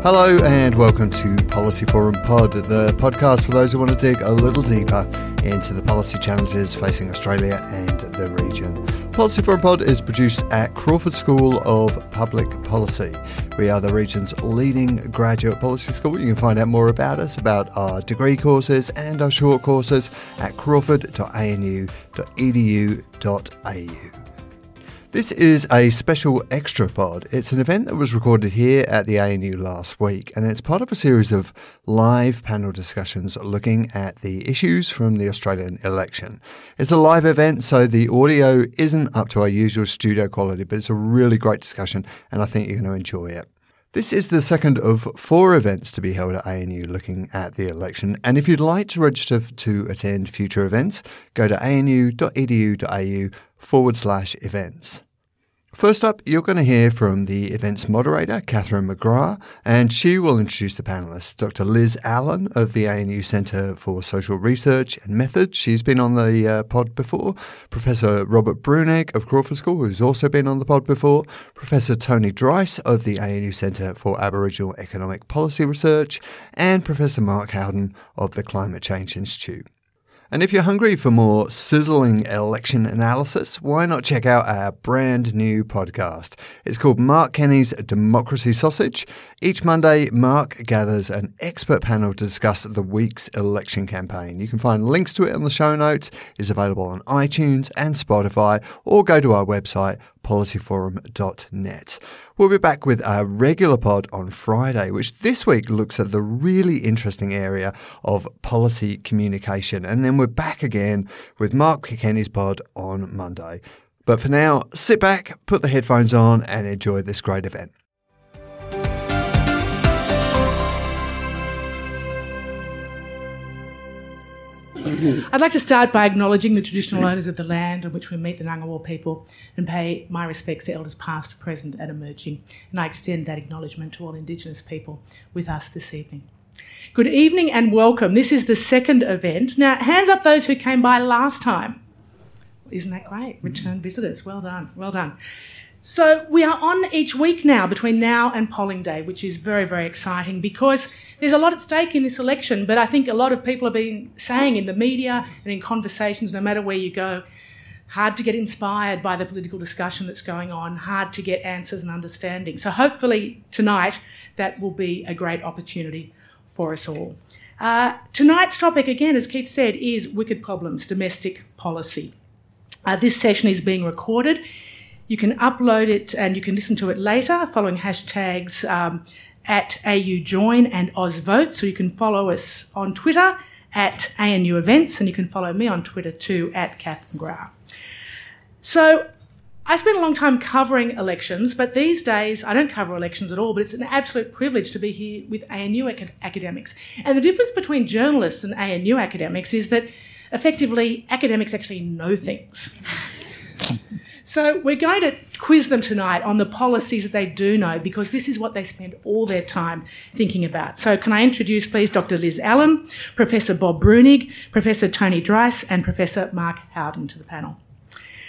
Hello and welcome to Policy Forum Pod, the podcast for those who want to dig a little deeper into the policy challenges facing Australia and the region. Policy Forum Pod is produced at Crawford School of Public Policy. We are the region's leading graduate policy school. You can find out more about us, about our degree courses and our short courses at crawford.anu.edu.au. This is a special extra pod. It's an event that was recorded here at the ANU last week, and it's part of a series of live panel discussions looking at the issues from the Australian election. It's a live event, so the audio isn't up to our usual studio quality, but it's a really great discussion, and I think you're going to enjoy it. This is the second of four events to be held at ANU looking at the election. And if you'd like to register to attend future events, go to anu.edu.au forward slash events. First up, you're going to hear from the event's moderator, Catherine McGrath, and she will introduce the panelists. Dr. Liz Allen of the ANU Centre for Social Research and Methods. She's been on the uh, pod before. Professor Robert Breunig of Crawford School, who's also been on the pod before. Professor Tony Dreise of the ANU Centre for Aboriginal Economic Policy Research. And Professor Mark Howden of the Climate Change Institute. And if you're hungry for more sizzling election analysis, why not check out our brand new podcast? It's called Mark Kenny's Democracy Sausage. Each Monday, Mark gathers an expert panel to discuss the week's election campaign. You can find links to it in the show notes. It's available on iTunes and Spotify, or go to our website, policyforum.net. We'll be back with our regular pod on Friday, which this week looks at the really interesting area of policy communication. And then we're back again with Mark Kenny's pod on Monday. But for now, sit back, put the headphones on, and enjoy this great event. I'd like to start by acknowledging the traditional owners of the land on which we meet the Ngunnawal people and pay my respects to elders past, present, and emerging. And I extend that acknowledgement to all Indigenous people with us this evening. Good evening and welcome. This is the second event. Now, hands up those who came by last time. Isn't that great? Return visitors. Well done. Well done. So we are on each week now between now and polling day, which is very, very exciting because there's a lot at stake in this election. But I think a lot of people have been saying in the media and in conversations, no matter where you go, hard to get inspired by the political discussion that's going on, hard to get answers and understanding. So hopefully tonight that will be a great opportunity for us all. Uh, tonight's topic, again, as Keith said, is wicked problems, domestic policy. Uh, this session is being recorded. You can upload it and you can listen to it later following hashtags um, at AU Join and AusVote. So you can follow us on Twitter at ANU Events and you can follow me on Twitter too at Kath McGrath. So I spent a long time covering elections, but these days I don't cover elections at all, but it's an absolute privilege to be here with ANU ac- academics. And the difference between journalists and ANU academics is that effectively academics actually know things. So we're going to quiz them tonight on the policies that they do know because this is what they spend all their time thinking about. So can I introduce please Dr. Liz Allen, Professor Bob Breunig, Professor Tony Dreise and Professor Mark Howden to the panel.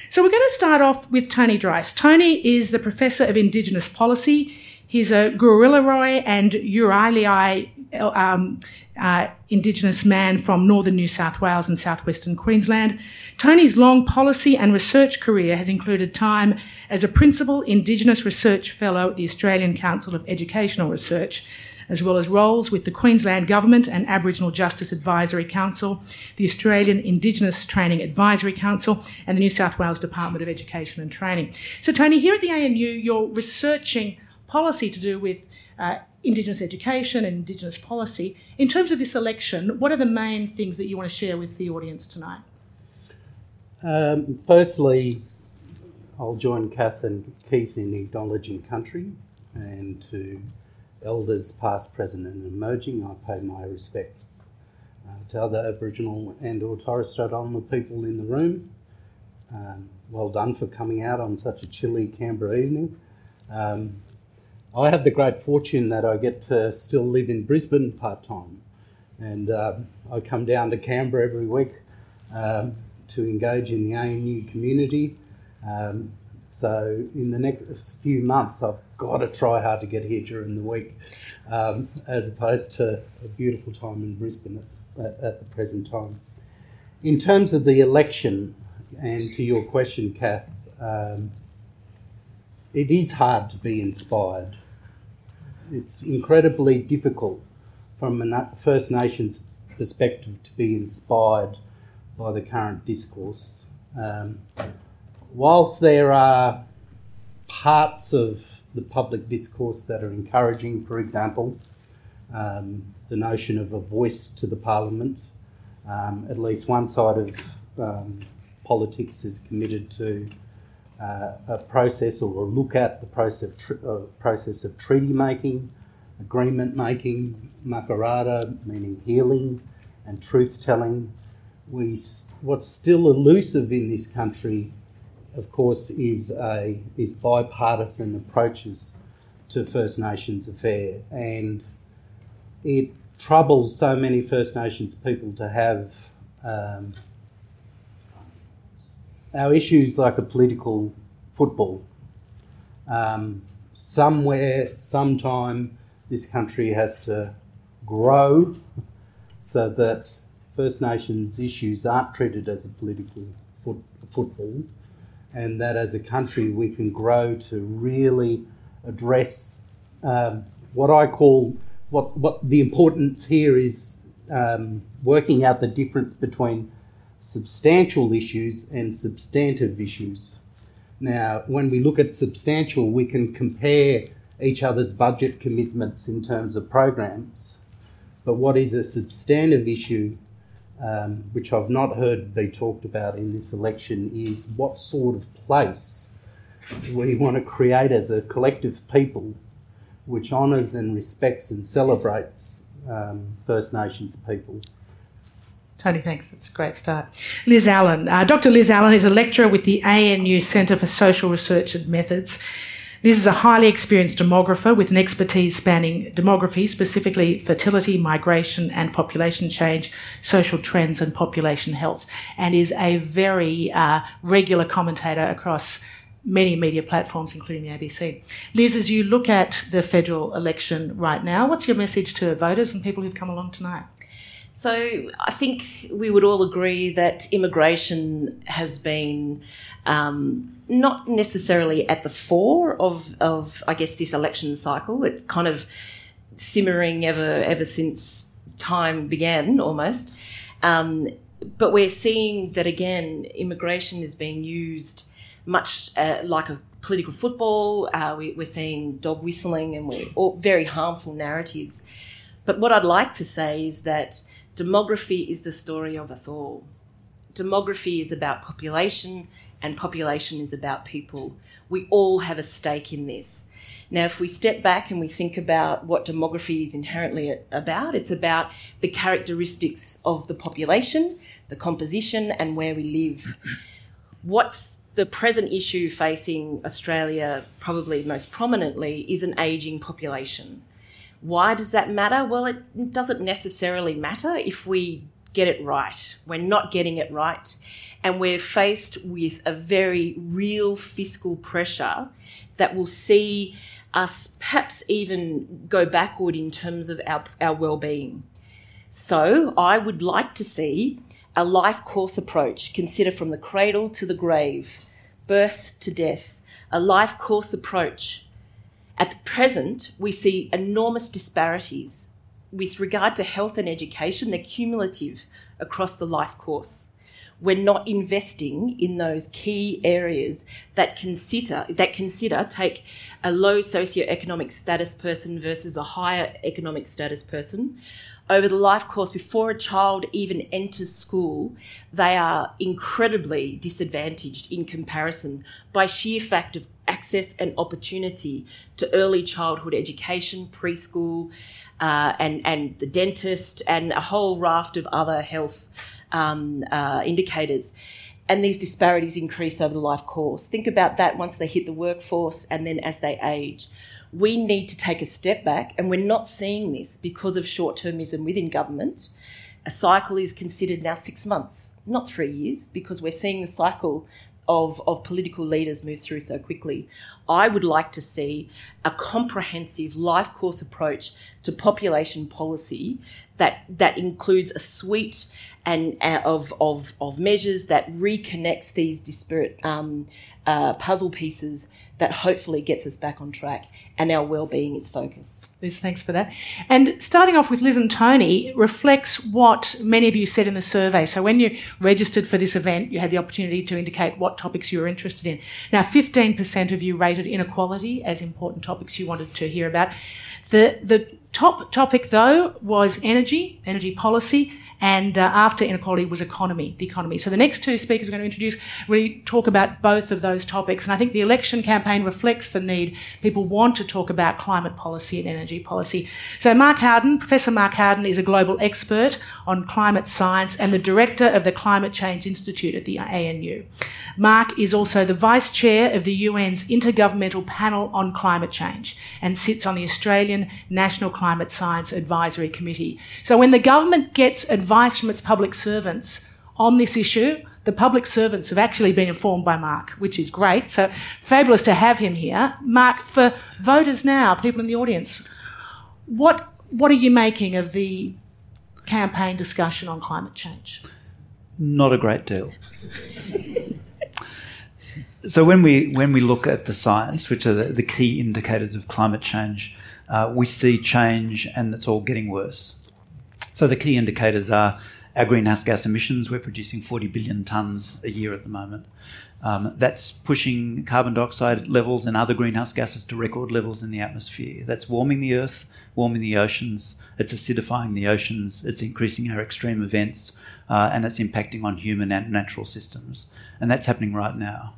So we're going to start off with Tony Dreise. Tony is the Professor of Indigenous Policy. He's a Gamilaroi and Euahlayi um, uh, Indigenous man from northern New South Wales and southwestern Queensland. Tony's long policy and research career has included time as a principal Indigenous Research Fellow at the Australian Council of Educational Research, as well as roles with the Queensland Government and Aboriginal Justice Advisory Council, the Australian Indigenous Training Advisory Council, and the New South Wales Department of Education and Training. So, Tony, here at the ANU, you're researching policy to do with uh, Indigenous education and Indigenous policy. In terms of this election, what are the main things that you want to share with the audience tonight? Um, firstly, I'll join Kath and Keith in acknowledging country and to elders past, present and emerging, I pay my respects. Uh, to other Aboriginal and or Torres Strait Islander people in the room, um, well done for coming out on such a chilly Canberra evening. Um, I have the great fortune that I get to still live in Brisbane part time, and uh, I come down to Canberra every week um, to engage in the ANU community. Um, so in the next few months, I've got to try hard to get here during the week, um, as opposed to a beautiful time in Brisbane at, at, the present time. In terms of the election, and to your question, Kath, um, it is hard to be inspired. It's incredibly difficult from a First Nations perspective to be inspired by the current discourse. Um, whilst there are parts of the public discourse that are encouraging, for example, um, the notion of a voice to the parliament, um, at least one side of um, politics is committed to uh, a process or a look at the process, uh, process of treaty making, agreement making, makarrata, meaning healing, and truth telling. We, what's still elusive in this country of course, is a is bipartisan approaches to First Nations affair, and it troubles so many First Nations people to have um, our issues like a political football. Um, somewhere, sometime, this country has to grow so that First Nations issues aren't treated as a political foot, football and that as a country we can grow to really address um, what I call what what the importance here is um, working out the difference between substantial issues and substantive issues. Now, when we look at substantial, we can compare each other's budget commitments in terms of programs. But what is a substantive issue um, which I've not heard be talked about in this election, is what sort of place we want to create as a collective people which honours and respects and celebrates um, First Nations people. Tony, thanks. That's a great start. Liz Allen. Uh, Dr. Liz Allen is a lecturer with the ANU Centre for Social Research and Methods. This is a highly experienced demographer with an expertise spanning demography, specifically fertility, migration and population change, social trends and population health, and is a very uh, regular commentator across many media platforms, including the ABC. Liz, as you look at the federal election right now, what's your message to voters and people who've come along tonight? So I think we would all agree that immigration has been um, not necessarily at the fore of, of, I guess, this election cycle. It's kind of simmering ever ever since time began, almost. Um, but we're seeing that again, immigration is being used much uh, like a political football. Uh, we, are seeing dog whistling and we're all very harmful narratives. But what I'd like to say is that demography is the story of us all. Demography is about population, and population is about people. We all have a stake in this. Now, if we step back and we think about what demography is inherently about, it's about the characteristics of the population, the composition, and where we live. What's the present issue facing Australia, probably most prominently, is an ageing population. Why does that matter? Well, it doesn't necessarily matter if we get it right. We're not getting it right. And we're faced with a very real fiscal pressure that will see us perhaps even go backward in terms of our, our well-being. So I would like to see a life course approach consider from the cradle to the grave, birth to death, a life course approach at the present, we see enormous disparities with regard to health and education. They're cumulative across the life course. we're not investing in those key areas that consider that consider take a low socioeconomic status person versus a higher economic status person over the life course before a child even enters school they are incredibly disadvantaged in comparison by sheer fact of access and opportunity to early childhood education preschool uh, and and the dentist and a whole raft of other health um, uh, indicators. And these disparities increase over the life course. Think about that once they hit the workforce and then as they age. We need to take a step back, and we're not seeing this because of short termism within government. A cycle is considered now six months, not three years, because we're seeing the cycle of, of political leaders move through so quickly. I would like to see a comprehensive life course approach to population policy that, that includes a suite and uh, of, of, of measures that reconnects these disparate um, uh, puzzle pieces that hopefully gets us back on track and our well-being is focused. Liz, thanks for that. And starting off with Liz and Tony reflects what many of you said in the survey. So when you registered for this event, you had the opportunity to indicate what topics you were interested in. Now, 15% of you rated inequality as important topics you wanted to hear about. The, the top topic, though, was energy, energy policy, and uh, after inequality was economy, the economy. So the next two speakers we're going to introduce really talk about both of those topics. And I think the election campaign reflects the need. People want to talk about climate policy and energy policy. So Mark Howden, Professor Mark Howden is a global expert on climate science and the director of the Climate Change Institute at the ANU. Mark is also the vice chair of the UN's Intergovernmental Panel on Climate Change and sits on the Australian National Climate Science Advisory Committee. So when the government gets advice from its public servants on this issue. The public servants have actually been informed by Mark, which is great. So fabulous to have him here. Mark, for voters now, people in the audience, what what are you making of the campaign discussion on climate change? Not a great deal. so when we when we look at the science, which are the, the key indicators of climate change, uh, we see change, and it's all getting worse. So the key indicators are our greenhouse gas emissions. We're producing 40 billion tonnes a year at the moment. Um, that's pushing carbon dioxide levels and other greenhouse gases to record levels in the atmosphere. That's warming the earth, warming the oceans, it's acidifying the oceans, it's increasing our extreme events, uh, and it's impacting on human and natural systems. And that's happening right now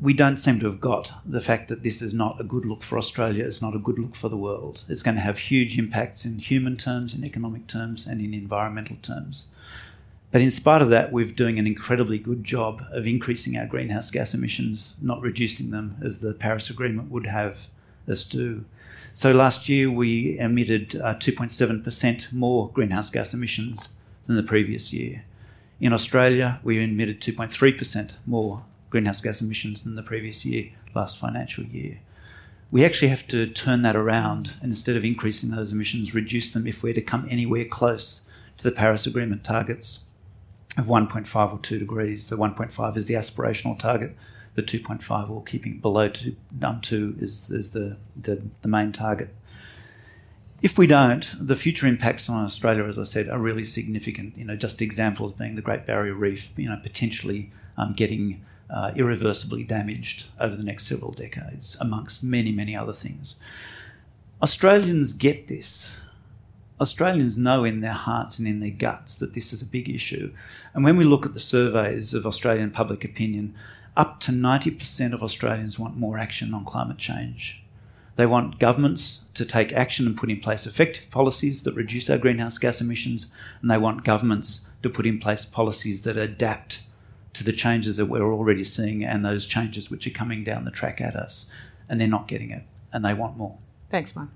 we don't seem to have got the fact that this is not a good look for Australia, it's not a good look for the world. It's going to have huge impacts in human terms, in economic terms, and in environmental terms. But in spite of that, we're doing an incredibly good job of increasing our greenhouse gas emissions, not reducing them as the Paris Agreement would have us do. So last year we emitted uh, 2.7% more greenhouse gas emissions than the previous year. In Australia, we emitted 2.3% more greenhouse gas emissions than the previous year, last financial year. We actually have to turn that around and instead of increasing those emissions, reduce them if we're to come anywhere close to the Paris Agreement targets of 1.5 or 2 degrees. The 1.5 is the aspirational target. The 2.5 or keeping below 2, um, 2 is, is the, the, the main target. If we don't, the future impacts on Australia, as I said, are really significant. You know, just examples being the Great Barrier Reef, you know, potentially um, getting uh, irreversibly damaged over the next several decades, amongst many, many other things. Australians get this. Australians know in their hearts and in their guts that this is a big issue. And when we look at the surveys of Australian public opinion, up to 90% of Australians want more action on climate change. They want governments to take action and put in place effective policies that reduce our greenhouse gas emissions, and they want governments to put in place policies that adapt to the changes that we're already seeing and those changes which are coming down the track at us. And they're not getting it and they want more. Thanks, Mark.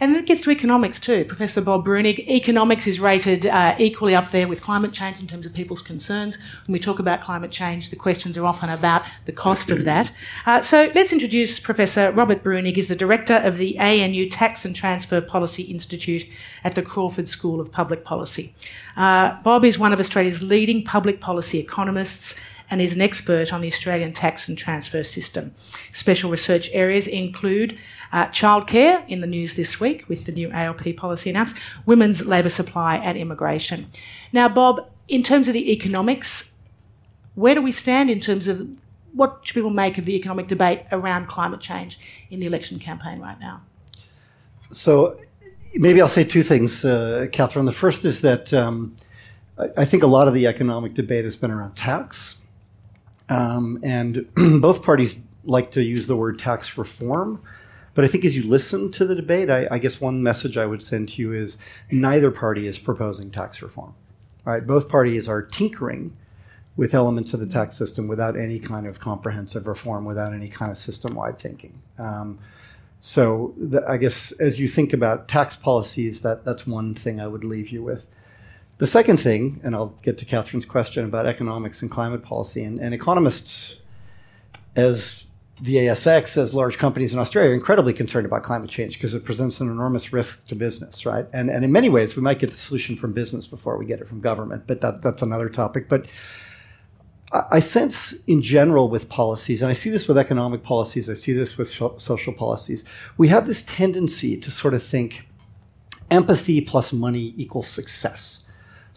And then it gets to economics too. Professor Bob Breunig, economics is rated uh, equally up there with climate change in terms of people's concerns. When we talk about climate change, the questions are often about the cost of that. Uh, so let's introduce Professor Robert Breunig. He's the director of the ANU Tax and Transfer Policy Institute at the Crawford School of Public Policy. Uh, Bob is one of Australia's leading public policy economists and is an expert on the Australian tax and transfer system. Special research areas include uh, childcare in the news this week with the new ALP policy announced, women's labour supply and immigration. Now, Bob, in terms of the economics, where do we stand in terms of what should people make of the economic debate around climate change in the election campaign right now? So maybe I'll say two things, uh, Catherine. The first is that um, I, I, think a lot of the economic debate has been around tax. Um, and both parties like to use the word tax reform. But I think as you listen to the debate, I, I, guess one message I would send to you is neither party is proposing tax reform. Right? Both parties are tinkering with elements of the tax system without any kind of comprehensive reform, without any kind of system-wide thinking. Um, so the, I guess as you think about tax policies, that, that's one thing I would leave you with. The second thing, and I'll get to Catherine's question about economics and climate policy, and, and economists, as the ASX, as large companies in Australia, are incredibly concerned about climate change because it presents an enormous risk to business, right? And, and in many ways, we might get the solution from business before we get it from government, but that, that's another topic. But I sense in general with policies, and I see this with economic policies, I see this with social policies, we have this tendency to sort of think empathy plus money equals success.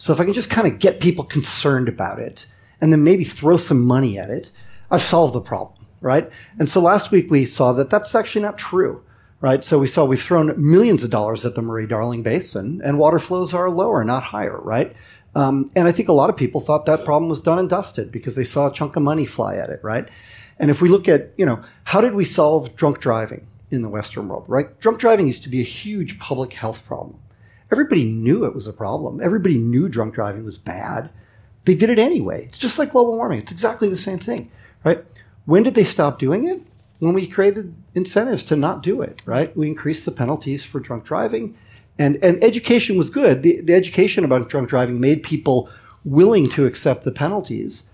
So if I can just kind of get people concerned about it and then maybe throw some money at it, I've solved the problem, right? And so last week we saw that that's actually not true, right? So we saw we've thrown millions of dollars at the Murray Darling Basin and water flows are lower, not higher, right? Um, and I think a lot of people thought that problem was done and dusted because they saw a chunk of money fly at it, right? And if we look at, you know, how did we solve drunk driving in the Western world, right? Drunk driving used to be a huge public health problem. Everybody knew it was a problem. Everybody knew drunk driving was bad. They did it anyway. It's just like global warming. It's exactly the same thing, right? When did they stop doing it? When we created incentives to not do it, right? We increased the penalties for drunk driving and, and education was good. The, the education about drunk driving made people willing to accept the penalties,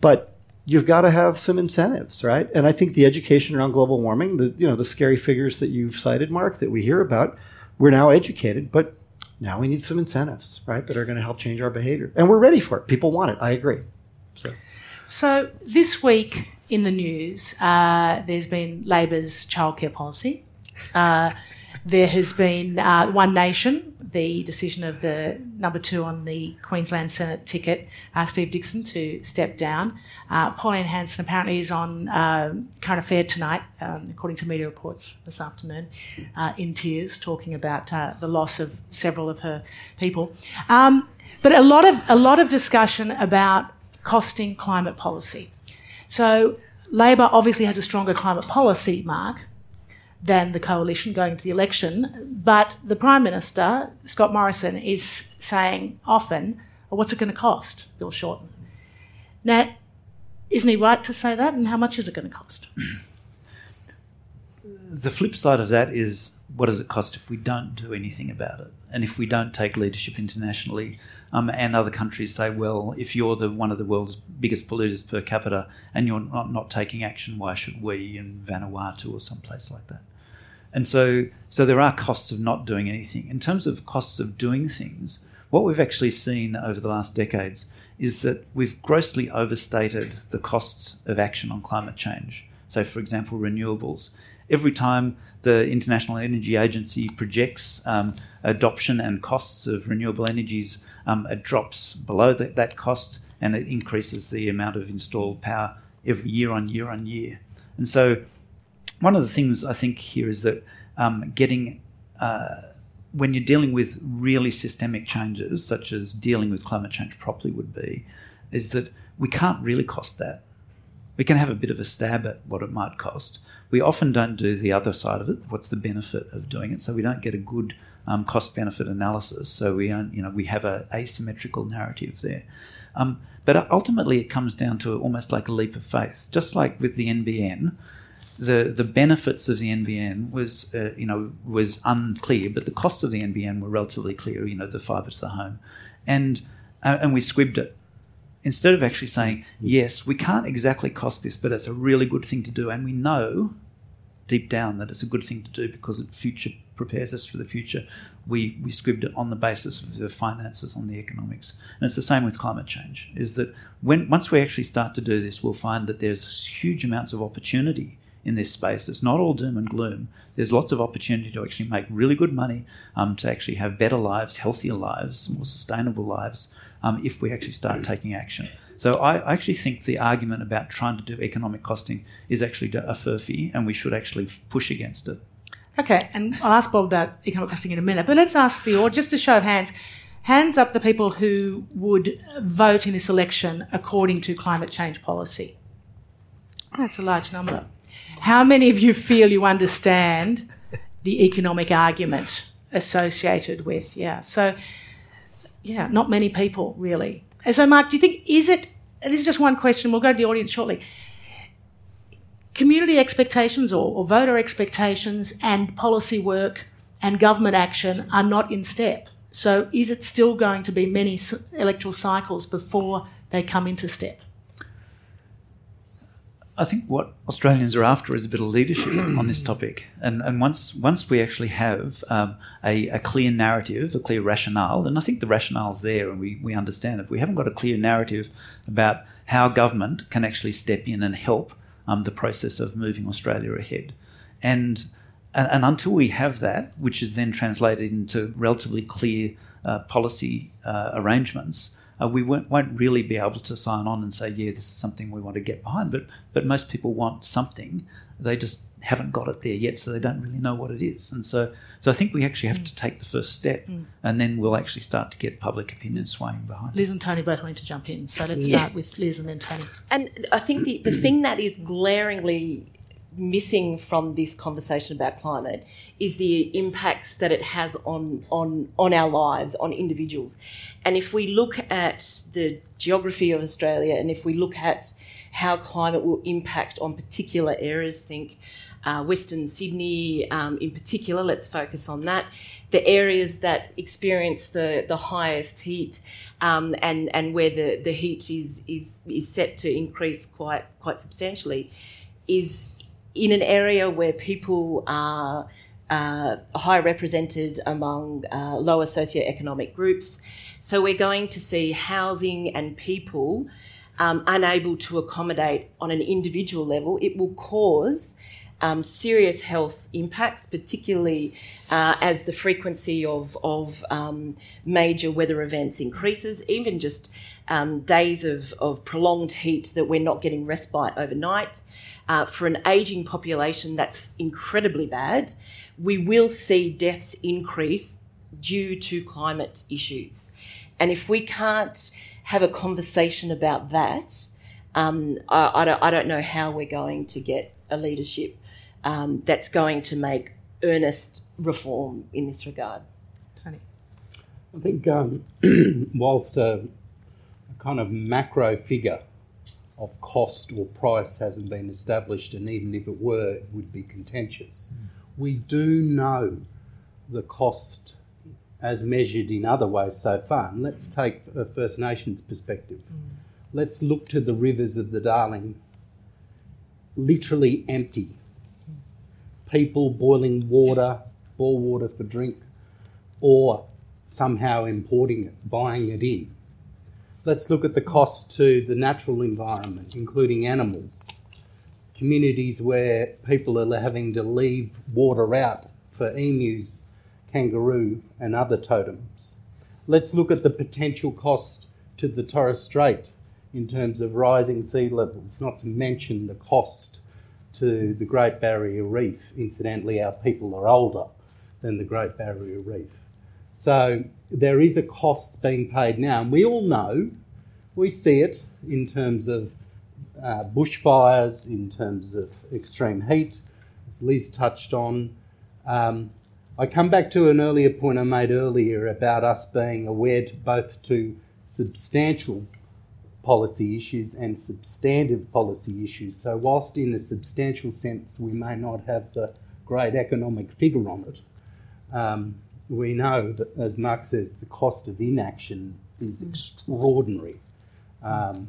but you've got to have some incentives, right? And I think the education around global warming, the you know the scary figures that you've cited, Mark, that we hear about, we're now educated, but now we need some incentives, right, that are going to help change our behavior, and we're ready for it. People want it. I agree. So, so this week in the news, uh, there's been Labor's childcare policy. Uh, there has been uh, One Nation, the decision of the number two on the Queensland Senate ticket, uh, Steve Dickson, to step down. Uh, Pauline Hanson apparently is on uh, current affair tonight, um, according to media reports this afternoon, uh, in tears, talking about uh, the loss of several of her people. Um, but a lot of a lot of discussion about costing climate policy. So Labor obviously has a stronger climate policy, Mark, than the coalition going to the election. But the Prime Minister, Scott Morrison, is saying often, what's it going to cost, Bill Shorten? Now, isn't he right to say that? And how much is it going to cost? The flip side of that is what does it cost if we don't do anything about it? And if we don't take leadership internationally, um, and other countries say, well, if you're the one of the world's biggest polluters per capita and you're not, not taking action, why should we in Vanuatu or someplace like that? And so, so there are costs of not doing anything. In terms of costs of doing things, what we've actually seen over the last decades is that we've grossly overstated the costs of action on climate change. So, for example, renewables. Every time the International Energy Agency projects um, adoption and costs of renewable energies, um, it drops below that, that cost and it increases the amount of installed power every year on year on year. And so one of the things I think here is that um, getting uh, when you're dealing with really systemic changes, such as dealing with climate change properly would be, is that we can't really cost that. We can have a bit of a stab at what it might cost. We often don't do the other side of it. What's the benefit of doing it? So we don't get a good um, cost benefit analysis. So we, you know, we have a asymmetrical narrative there. Um, but ultimately, it comes down to almost like a leap of faith. Just like with the NBN, the the benefits of the NBN was uh, you know was unclear, but the costs of the NBN were relatively clear. You know, the fibre to the home, and uh, and we squibbed it instead of actually saying yes, we can't exactly cost this, but it's a really good thing to do, and we know deep down that it's a good thing to do because it future prepares us for the future. We we squibbed it on the basis of the finances, on the economics, and it's the same with climate change. Is that when once we actually start to do this, we'll find that there's huge amounts of opportunity in this space. It's not all doom and gloom. There's lots of opportunity to actually make really good money, um, to actually have better lives, healthier lives, more sustainable lives, um, if we actually start taking action. So I actually think the argument about trying to do economic costing is actually a furphy, and we should actually push against it. Okay, and I'll ask Bob about economic costing in a minute, but let's ask the or just a show of hands. Hands up the people who would vote in this election according to climate change policy. That's a large number. How many of you feel you understand the economic argument associated with? Yeah, so yeah, not many people really. And so, Mark, do you think is it? This is just one question. We'll go to the audience shortly. Community expectations or, or voter expectations and policy work and government action are not in step. So, is it still going to be many electoral cycles before they come into step? I think what Australians are after is a bit of leadership on this topic. And, and once, once we actually have um, a, a, clear narrative, a clear rationale, and I think the rationale's there and we, we understand it, we haven't got a clear narrative about how government can actually step in and help um, the process of moving Australia ahead. And, and, and, until we have that, which is then translated into relatively clear uh, policy uh, arrangements, uh, we won't, won't, really be able to sign on and say, yeah, this is something we want to get behind. But but most people want something. They just haven't got it there yet, so they don't really know what it is. And so so I think we actually have mm. to take the first step, mm. and then we'll actually start to get public opinion swaying behind. Liz and Tony both wanting to jump in, so let's yeah. start with Liz and then Tony. And I think the, the thing that is glaringly missing from this conversation about climate is the impacts that it has on on on our lives, on individuals. And if we look at the geography of Australia, and if we look at how climate will impact on particular areas, think uh, Western Sydney um, in particular. Let's focus on that. The areas that experience the, the highest heat um, and and where the, the heat is is is set to increase quite quite substantially is in an area where people are uh, high represented among uh, lower socioeconomic groups. So we're going to see housing and people um, unable to accommodate on an individual level. It will cause um, serious health impacts, particularly uh, as the frequency of, of um, major weather events increases, even just um, days of, of prolonged heat that we're not getting respite overnight uh, for an aging population, that's incredibly bad. We will see deaths increase due to climate issues. And if we can't have a conversation about that, um, I, I, don't, I, don't, know how we're going to get a leadership um, that's going to make earnest reform in this regard. Tony. I think um, whilst a, a kind of macro figure of cost or price hasn't been established, and even if it were, it would be contentious. Mm. We do know the cost as measured in other ways so far. And let's take a First Nations perspective. Mm. Let's look to the rivers of the Darling, literally empty. People boiling water, bore water for drink, or somehow importing it, buying it in let's look at the cost to the natural environment, including animals. Communities where people are having to leave water out for emus, kangaroo, and other totems. Let's look at the potential cost to the Torres Strait in terms of rising sea levels, not to mention the cost to the Great Barrier Reef. Incidentally, our people are older than the Great Barrier Reef. So there is a cost being paid now, and we all know, we see it in terms of uh, bushfires, in terms of extreme heat, as Liz touched on. Um, I come back to an earlier point I made earlier about us being aware to both to substantial policy issues and substantive policy issues. So, whilst in a substantial sense we may not have the great economic figure on it, um, we know that, as Mark says, the cost of inaction is extraordinary. Um,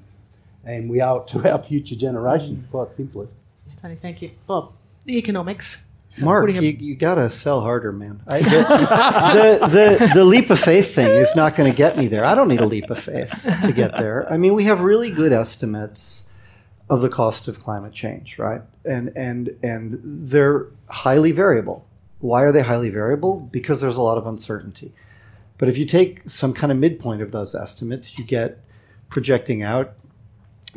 and we owe it to our future generations, quite simply. Tony, thank you. Bob, the economics. Mark, you, you got to sell harder, man. I, the, the, the, the, leap of faith thing is not going to get me there. I don't need a leap of faith to get there. I mean, we have really good estimates of the cost of climate change, right? And and and they're highly variable. Why are they highly variable? Because there's a lot of uncertainty. But if you take some kind of midpoint of those estimates, you get projecting out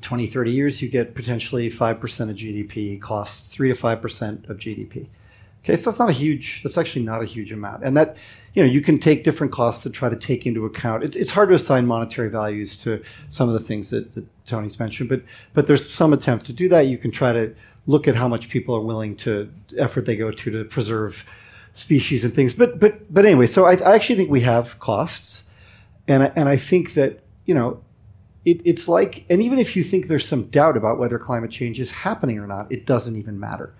20, 30 years, you get potentially 5% of GDP costs 3 to 5% of GDP. Okay, so that's not a huge, that's actually not a huge amount. And that, you know, you can take different costs to try to take into account. It's, it's hard to assign monetary values to some of the things that, that Tony's mentioned, but, but there's some attempt to do that. You can try to look at how much people are willing to, effort they go to to preserve species and things. But, but, but anyway, so I, I actually think we have costs. And, and I think that, you know, it, it's like, and even if you think there's some doubt about whether climate change is happening or not, it doesn't even matter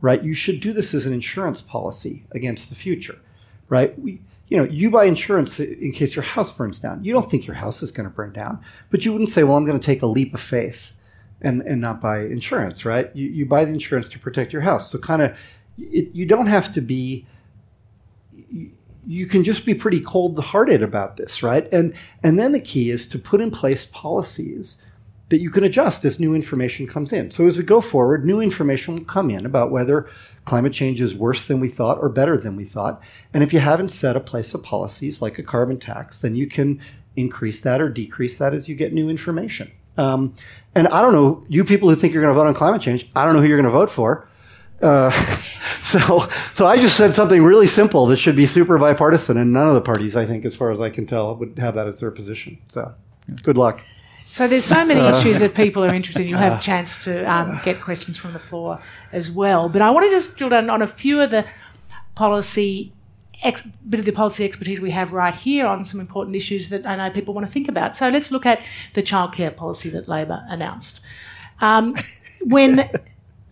right? You should do this as an insurance policy against the future, right? We, you know, you buy insurance in case your house burns down. You don't think your house is going to burn down, but you wouldn't say, well, I'm going to take a leap of faith and, and not buy insurance, right? You, you buy the insurance to protect your house. So kind of, you don't have to be, you, you can just be pretty cold hearted about this, right? And, and then the key is to put in place policies that you can adjust as new information comes in. So as we go forward, new information will come in about whether climate change is worse than we thought or better than we thought. And if you haven't set a place of policies like a carbon tax, then you can increase that or decrease that as you get new information. Um, and I don't know, you people who think you're going to vote on climate change, I don't know who you're going to vote for. Uh, so, so I just said something really simple that should be super bipartisan, and none of the parties, I think, as far as I can tell, would have that as their position. So, good luck. So there's so many issues that people are interested in. You'll have a chance to um, get questions from the floor as well. But I want to just drill down on a few of the policy, ex- bit of the policy expertise we have right here on some important issues that I know people want to think about. So let's look at the childcare policy that Labor announced. Um, when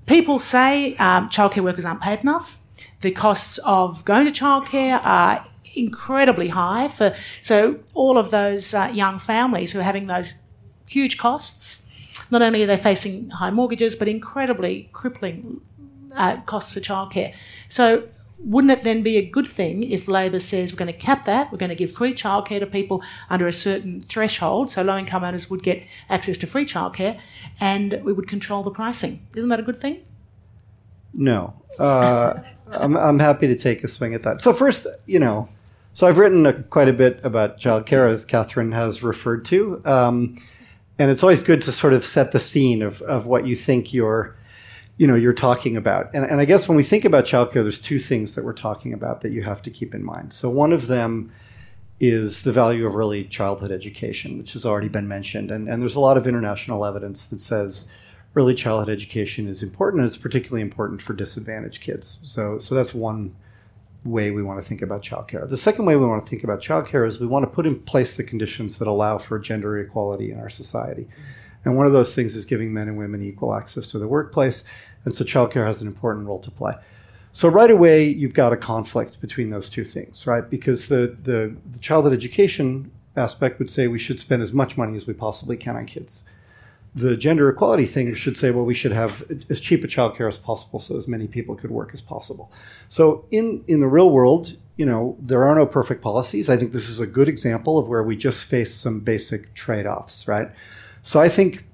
people say um, childcare workers aren't paid enough, the costs of going to childcare are incredibly high for so all of those uh, young families who are having those huge costs. Not only are they facing high mortgages, but incredibly crippling uh, costs for childcare. So, wouldn't it then be a good thing if Labor says we're going to cap that, we're going to give free childcare to people under a certain threshold, so low income earners would get access to free childcare, and we would control the pricing? Isn't that a good thing? No. Uh, I'm, I'm happy to take a swing at that. So, first, you know, so I've written a, quite a bit about childcare, as Catherine has referred to. Um, and it's always good to sort of set the scene of, of what you think you're you know you're talking about and, and i guess when we think about childcare there's two things that we're talking about that you have to keep in mind so one of them is the value of early childhood education which has already been mentioned and, and there's a lot of international evidence that says early childhood education is important and it's particularly important for disadvantaged kids so so that's one way we want to think about childcare. The second way we want to think about childcare is we want to put in place the conditions that allow for gender equality in our society. And one of those things is giving men and women equal access to the workplace. And so childcare has an important role to play. So right away, you've got a conflict between those two things, right? Because the, the, the childhood education aspect would say we should spend as much money as we possibly can on kids the gender equality thing should say, well, we should have as cheap a childcare as possible so as many people could work as possible. So in, in the real world, you know, there are no perfect policies. I think this is a good example of where we just face some basic trade-offs, right? So I think,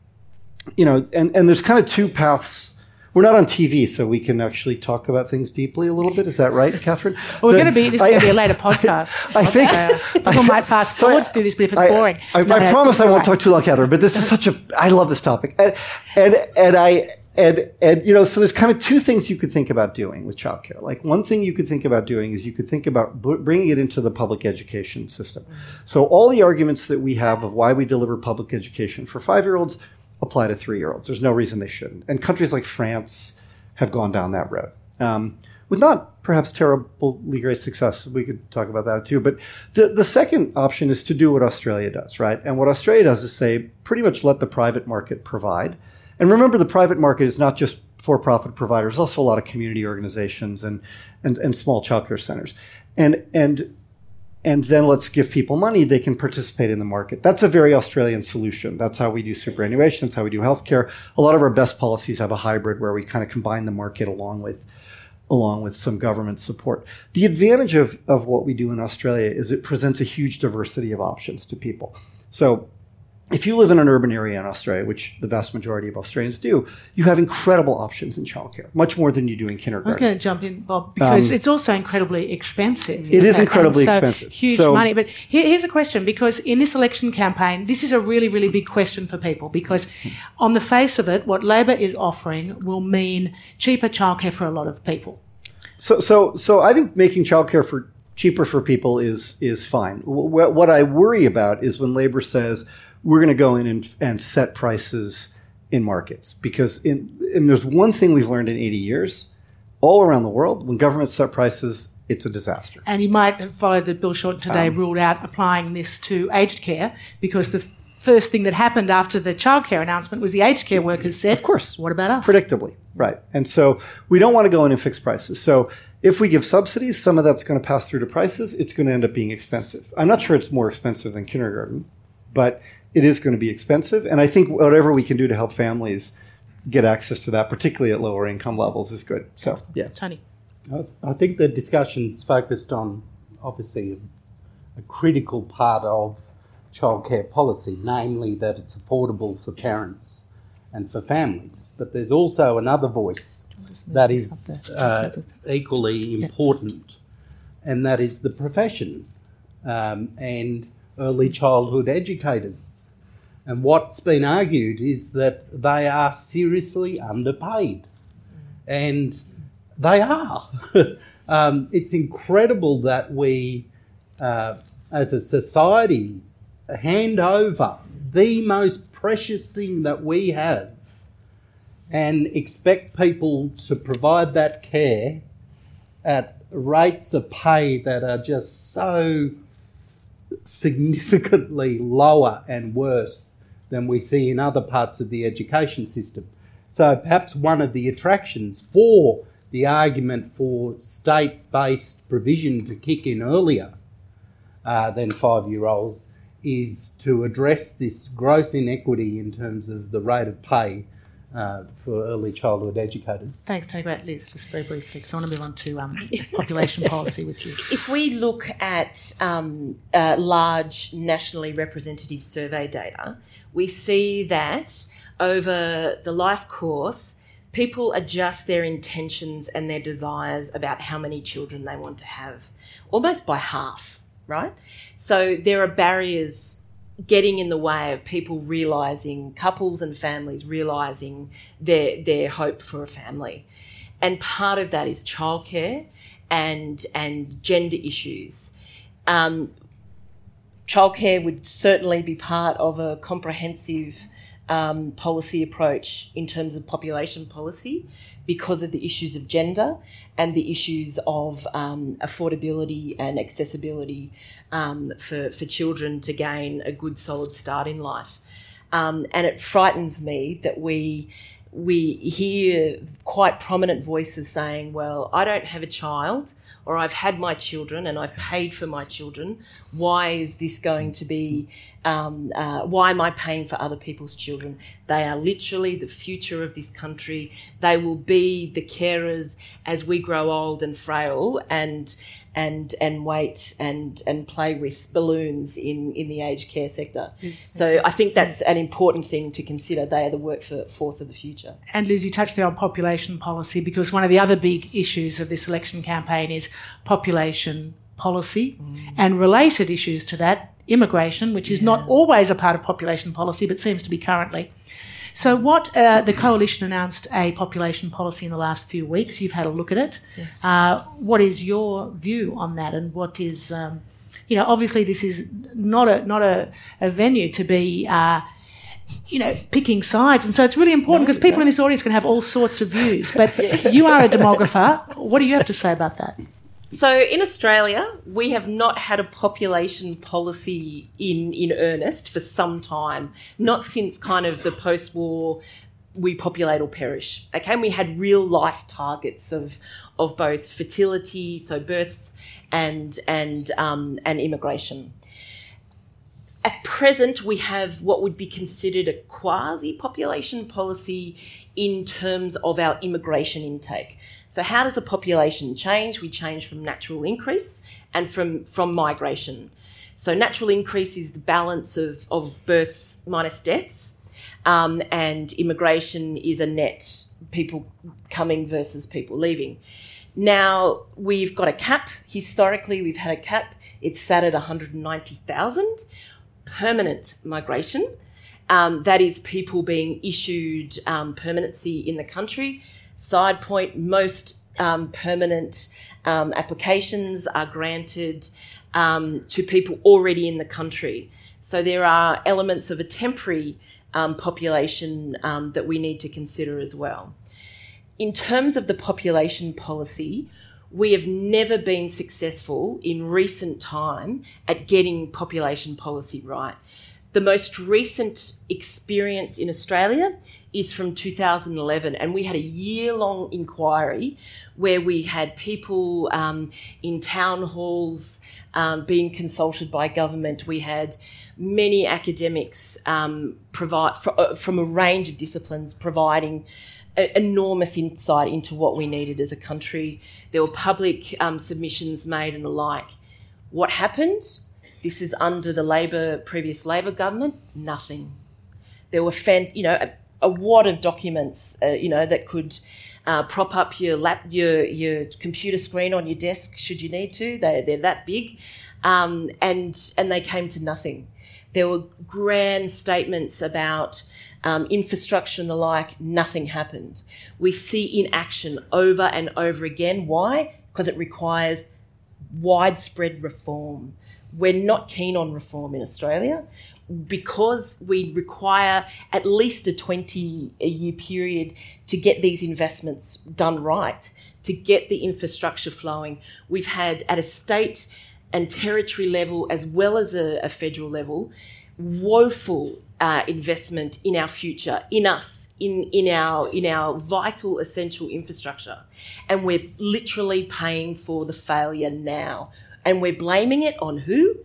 you know, and, and there's kind of two paths we're not on TV, so we can actually talk about things deeply a little bit. Is that right, Catherine? well, we're going to be. This is going to be a later podcast. I, I think uh, people I, might fast forward so through this, but if it's I, boring, I, no, I no, promise I won't right. talk too long, Catherine. But this is such a. I love this topic, and and and I and and you know so there's kind of two things you could think about doing with childcare like one thing you could think about doing is you could think about b- bringing it into the public education system so all the arguments that we have of why we deliver public education for five year olds apply to three year olds there's no reason they shouldn't and countries like france have gone down that road. Um, with not perhaps terribly great success. We could talk about that too. But the, the second option is to do what Australia does, right? And what Australia does is say pretty much let the private market provide. And remember, the private market is not just for profit providers, also a lot of community organizations and, and, and small childcare centers. And, and and then let's give people money, they can participate in the market. That's a very Australian solution. That's how we do superannuation, that's how we do healthcare. A lot of our best policies have a hybrid where we kind of combine the market along with along with some government support. The advantage of, of what we do in Australia is it presents a huge diversity of options to people. So if you live in an urban area in Australia, which the vast majority of Australians do, you have incredible options in childcare, much more than you do in kindergarten. I was kindergarten. going to jump in, Bob, because it's also incredibly expensive. Um, It isn't incredibly so expensive. Huge So- money. But here, here's a question because in this election campaign, this is a really, really big question for people because on the face of it, what Labor is offering will mean cheaper childcare for a lot of people. So, so, so I think making childcare for cheaper for people is is fine. Wh- What I worry about is when labor says we're going to go in and, and set prices in markets because in and there's one thing we've learned in 80 years, all around the world, when governments set prices, it's a disaster. And you might have followed that Bill Shorten today Um, ruled out applying this to aged care because the first thing that happened after the childcare announcement was the aged care workers said, Of course. what about us? predictably, right? And so we don't want to go in and fix prices. So if we give subsidies, some of that's going to pass through to prices. It's going to end up being expensive. I'm not sure it's more expensive than kindergarten, but it is going to be expensive. And I think whatever we can do to help families get access to that, particularly at lower income levels, is good. So yeah. Tony. I, I think the discussion's focused on obviously a, a critical part of childcare policy, namely that it's affordable for parents and for families. But there's also another voice that is uh, equally important, and that is the profession um, and early childhood educators. And what's been argued is that they are seriously underpaid. And they are. um, it's incredible that we, uh, as a society, hand over the most precious thing that we have and expect people to provide that care at rates of pay that are just so significantly lower and worse than we see in other parts of the education system. So perhaps one of the attractions for the argument for state based provision to kick in earlier uh, than five year olds is to address this gross inequity in terms of the rate of pay uh, for early childhood educators. Thanks, Tony. Great, Liz, just very briefly, because I want to move on to um, population policy with you. If we look at um, uh, large nationally representative survey data, we see that over the life course, people adjust their intentions and their desires about how many children they want to have, almost by half, right? So there are barriers getting in the way of people realizing, couples and families realizing their, their hope for a family. And part of that is childcare and, and gender issues. Um, childcare would certainly be part of a comprehensive um, policy approach in terms of population policy because of the issues of gender and the issues of um, affordability and accessibility um, for, for children to gain a good solid start in life. Um, and it frightens me that we we hear quite prominent voices saying, "Well, I don't have a child, or I've had my children and I've paid for my children. Why is this going to be? Um, uh, why am I paying for other people's children? They are literally the future of this country. They will be the carers as we grow old and frail and." And, and wait and, and play with balloons in, in the aged care sector. So I think that's an important thing to consider. They are the workforce of the future. And Liz, you touched there on population policy because one of the other big issues of this election campaign is population policy mm. and related issues to that, immigration, which is not always a part of population policy but seems to be currently. So, what uh, the coalition announced a population policy in the last few weeks. You've had a look at it. Uh, what is your view on that, and what is, um, you know, obviously this is not a not a, a venue to be. Uh, you know, picking sides. And so it's really important because people in this audience can have all sorts of views. But you are a demographer. What do you have to say about that? So in Australia, we have not had a population policy in in earnest for some time. Not since kind of the post-war we populate or perish. Okay, and we had real life targets of of both fertility, so births, and and um, and immigration. At present, we have what would be considered a quasi population policy in terms of our immigration intake. So, how does a population change? We change from natural increase and from, from migration. So natural increase is the balance of, of births minus deaths, um, and immigration is a net people coming versus people leaving. Now we've got a cap. Historically, we've had a cap. It's sat at 190,000 permanent migration. Um, that is people being issued um, permanency in the country. Side point: most um, permanent um, applications are granted um, to people already in the country. So there are elements of a temporary um, population that we need to consider as well in terms of the population policy, we have never been successful in recent time at getting population policy right. The most recent experience in Australia is from 2011, and we had a year long inquiry where we had people um, in town halls um, being consulted by government. We had many academics um, provide fr- from a range of disciplines providing enormous insight into what we needed as a country. There were public um, submissions made and the like. What happened? This is under the Labor previous Labor government. Nothing. There were, fan, you know, a, a wad of documents, uh, you know, that could uh, prop up your lap, your your computer screen on your desk should you need to. They they're that big, um, and and they came to nothing. There were grand statements about um, infrastructure and the like, nothing happened. We see inaction over and over again. Why? Because it requires widespread reform. We're not keen on reform in Australia because we require at least a 20 year period to get these investments done right, to get the infrastructure flowing. We've had at a state and territory level, as well as a, a federal level, woeful uh, investment in our future, in us, in, in our in our vital essential infrastructure, and we're literally paying for the failure now, and we're blaming it on who?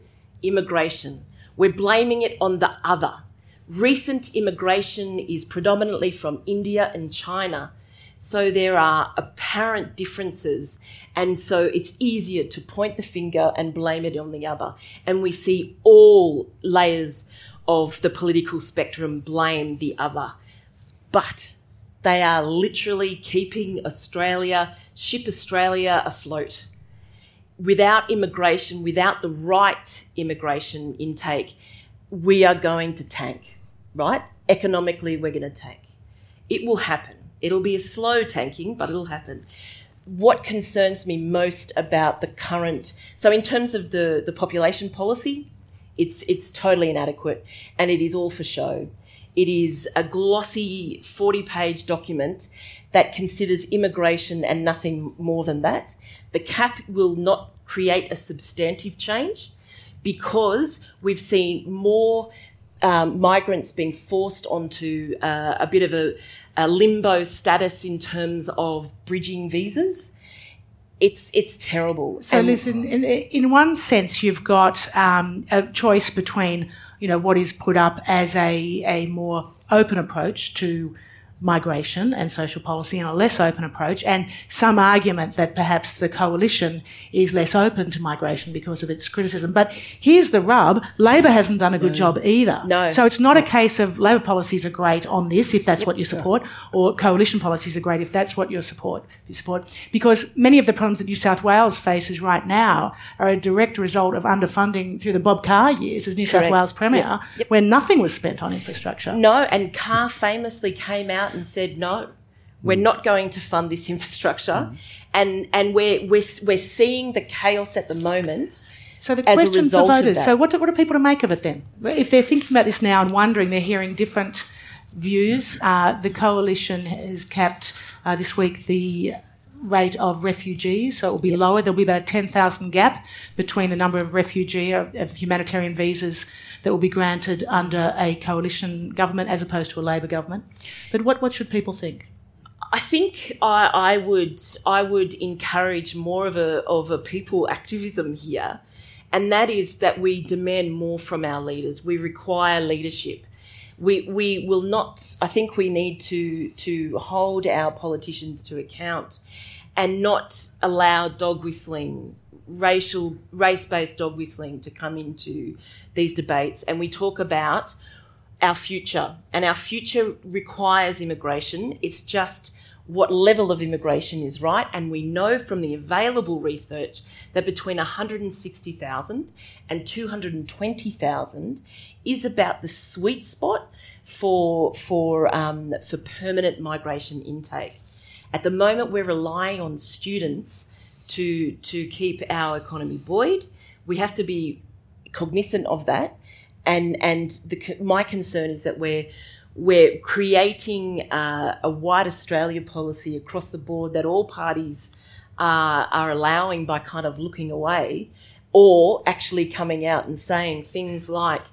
Immigration. We're blaming it on the other. Recent immigration is predominantly from India and China. So there are apparent differences. And so it's easier to point the finger and blame it on the other. And we see all layers of the political spectrum blame the other. But they are literally keeping Australia, ship Australia afloat. Without immigration, without the right immigration intake, we are going to tank, right? Economically, we're going to tank. It will happen. It'll be a slow tanking, but it'll happen. What concerns me most about the current, so in terms of the, the population policy, it's, it's totally inadequate and it is all for show. It is a glossy 40 page document that considers immigration and nothing more than that. The cap will not create a substantive change because we've seen more um, migrants being forced onto uh, a bit of a, a, limbo status in terms of bridging visas. It's it's terrible. So, listen, in, in one sense, you've got um, a choice between you know what is put up as a a more open approach to migration and social policy and a less open approach, and some argument that perhaps the coalition is less open to migration because of its criticism. But here's the rub Labor hasn't done a good no. job either. No. So it's not a case of Labor policies are great on this, if that's yep. what you support, or coalition policies are great if that's what you support, you support. Because many of the problems that New South Wales faces right now are a direct result of underfunding through the Bob Carr years as New Correct. South Wales Premier, yep. Yep. where nothing was spent on infrastructure. No, and Carr famously came out out and said, no, we're not going to fund this infrastructure. Mm. And, and we're, we're, we're seeing the chaos at the moment. So the question for voters, so what do, what are people to make of it then? If they're thinking about this now and wondering, they're hearing different views. Uh, the coalition has capped uh, this week the rate of refugees, so it will be lower. There'll be about a 10,000 gap between the number of refugee of, of humanitarian visas that will be granted under a coalition government as opposed to a Labor government. But what, what should people think? I think I, I would I would encourage more of a of a people activism here, and that is that we demand more from our leaders. We require leadership. We we will not. I think we need to to hold our politicians to account, and not allow dog whistling racial, race based dog whistling to come into these debates and we talk about our future. And our future requires immigration. It's just what level of immigration is right. And we know from the available research that between 160,000 and 220,000 is about the sweet spot for, for, um, for permanent migration intake. At the moment, we're relying on students to, to keep our economy buoyed. We have to be cognizant of that. And, and the, my concern is that we're, we're creating uh, a white Australia policy across the board that all parties are, are allowing by kind of looking away or actually coming out and saying things like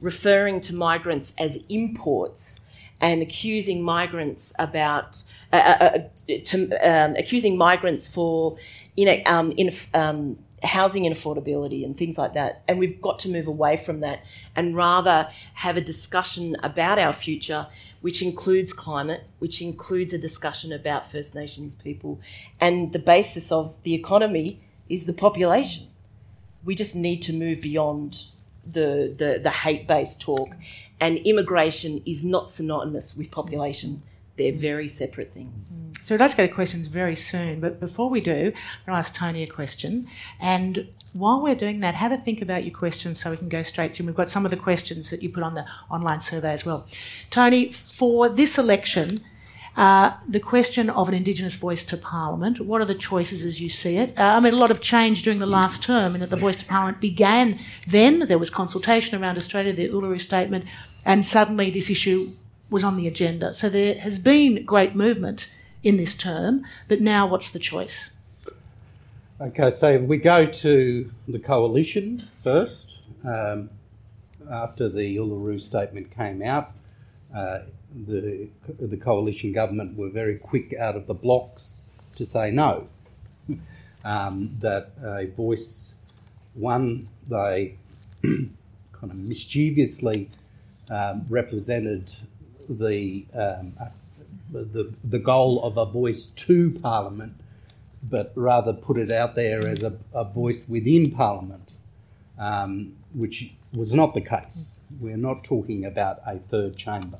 referring to migrants as imports and accusing migrants about uh, uh, uh to, um, accusing migrants for you know um, in, um, housing inaffordability and things like that. And we've got to move away from that and rather have a discussion about our future, which includes climate, which includes a discussion about First Nations people. And the basis of the economy is the population. We just need to move beyond the, the, the hate based talk. And immigration is not synonymous with population. They're mm. very separate things. Mm. So we'd like to go to questions very soon, but before we do, I'm going to ask Tony a question. And while we're doing that, have a think about your questions so we can go straight to. We've got some of the questions that you put on the online survey as well. Tony, for this election, uh, the question of an Indigenous voice to Parliament. What are the choices as you see it? Uh, I mean, a lot of change during the last term in that the voice to Parliament began then. There was consultation around Australia, the Uluru Statement, and suddenly this issue was on the agenda. So there has been great movement in this term, but now what's the choice? Okay, so we go to the coalition first. Um, after the Uluru statement came out, uh, the, the coalition government were very quick out of the blocks to say no. Um, that a voice, one, they kind of mischievously um, represented the, um, uh, the, the goal of a voice to Parliament, but rather put it out there as a, a voice within Parliament, um, which was not the case. We're not talking about a third chamber.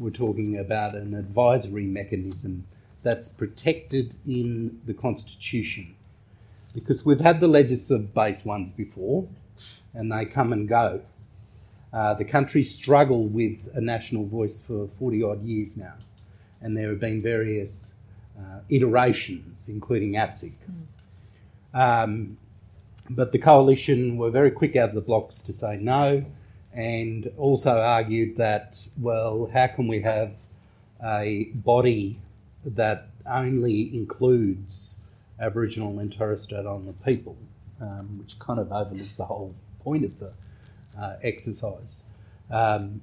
We're talking about an advisory mechanism that's protected in the Constitution. Because we've had the legislative based ones before, and they come and go. Uh, the country struggled with a national voice for 40 odd years now, and there have been various uh, iterations, including ATSIC. Mm. Um, but the coalition were very quick out of the blocks to say no, and also argued that, well, how can we have a body that only includes Aboriginal and Torres Strait Islander people, um, which kind of overlooked the whole point of the uh, exercise. Um,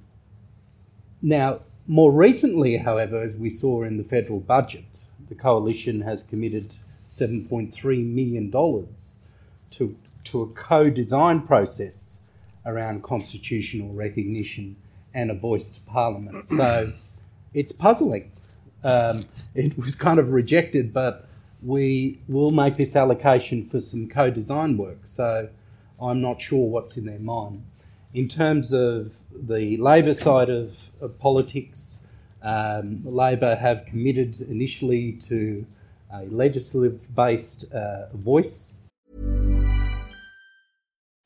now, more recently, however, as we saw in the federal budget, the coalition has committed $7.3 million to, to a co design process around constitutional recognition and a voice to Parliament. So it's puzzling. Um, it was kind of rejected, but we will make this allocation for some co design work. So I'm not sure what's in their mind in terms of the Labor side of, of politics, um, Labor have committed initially to a legislative based uh, voice.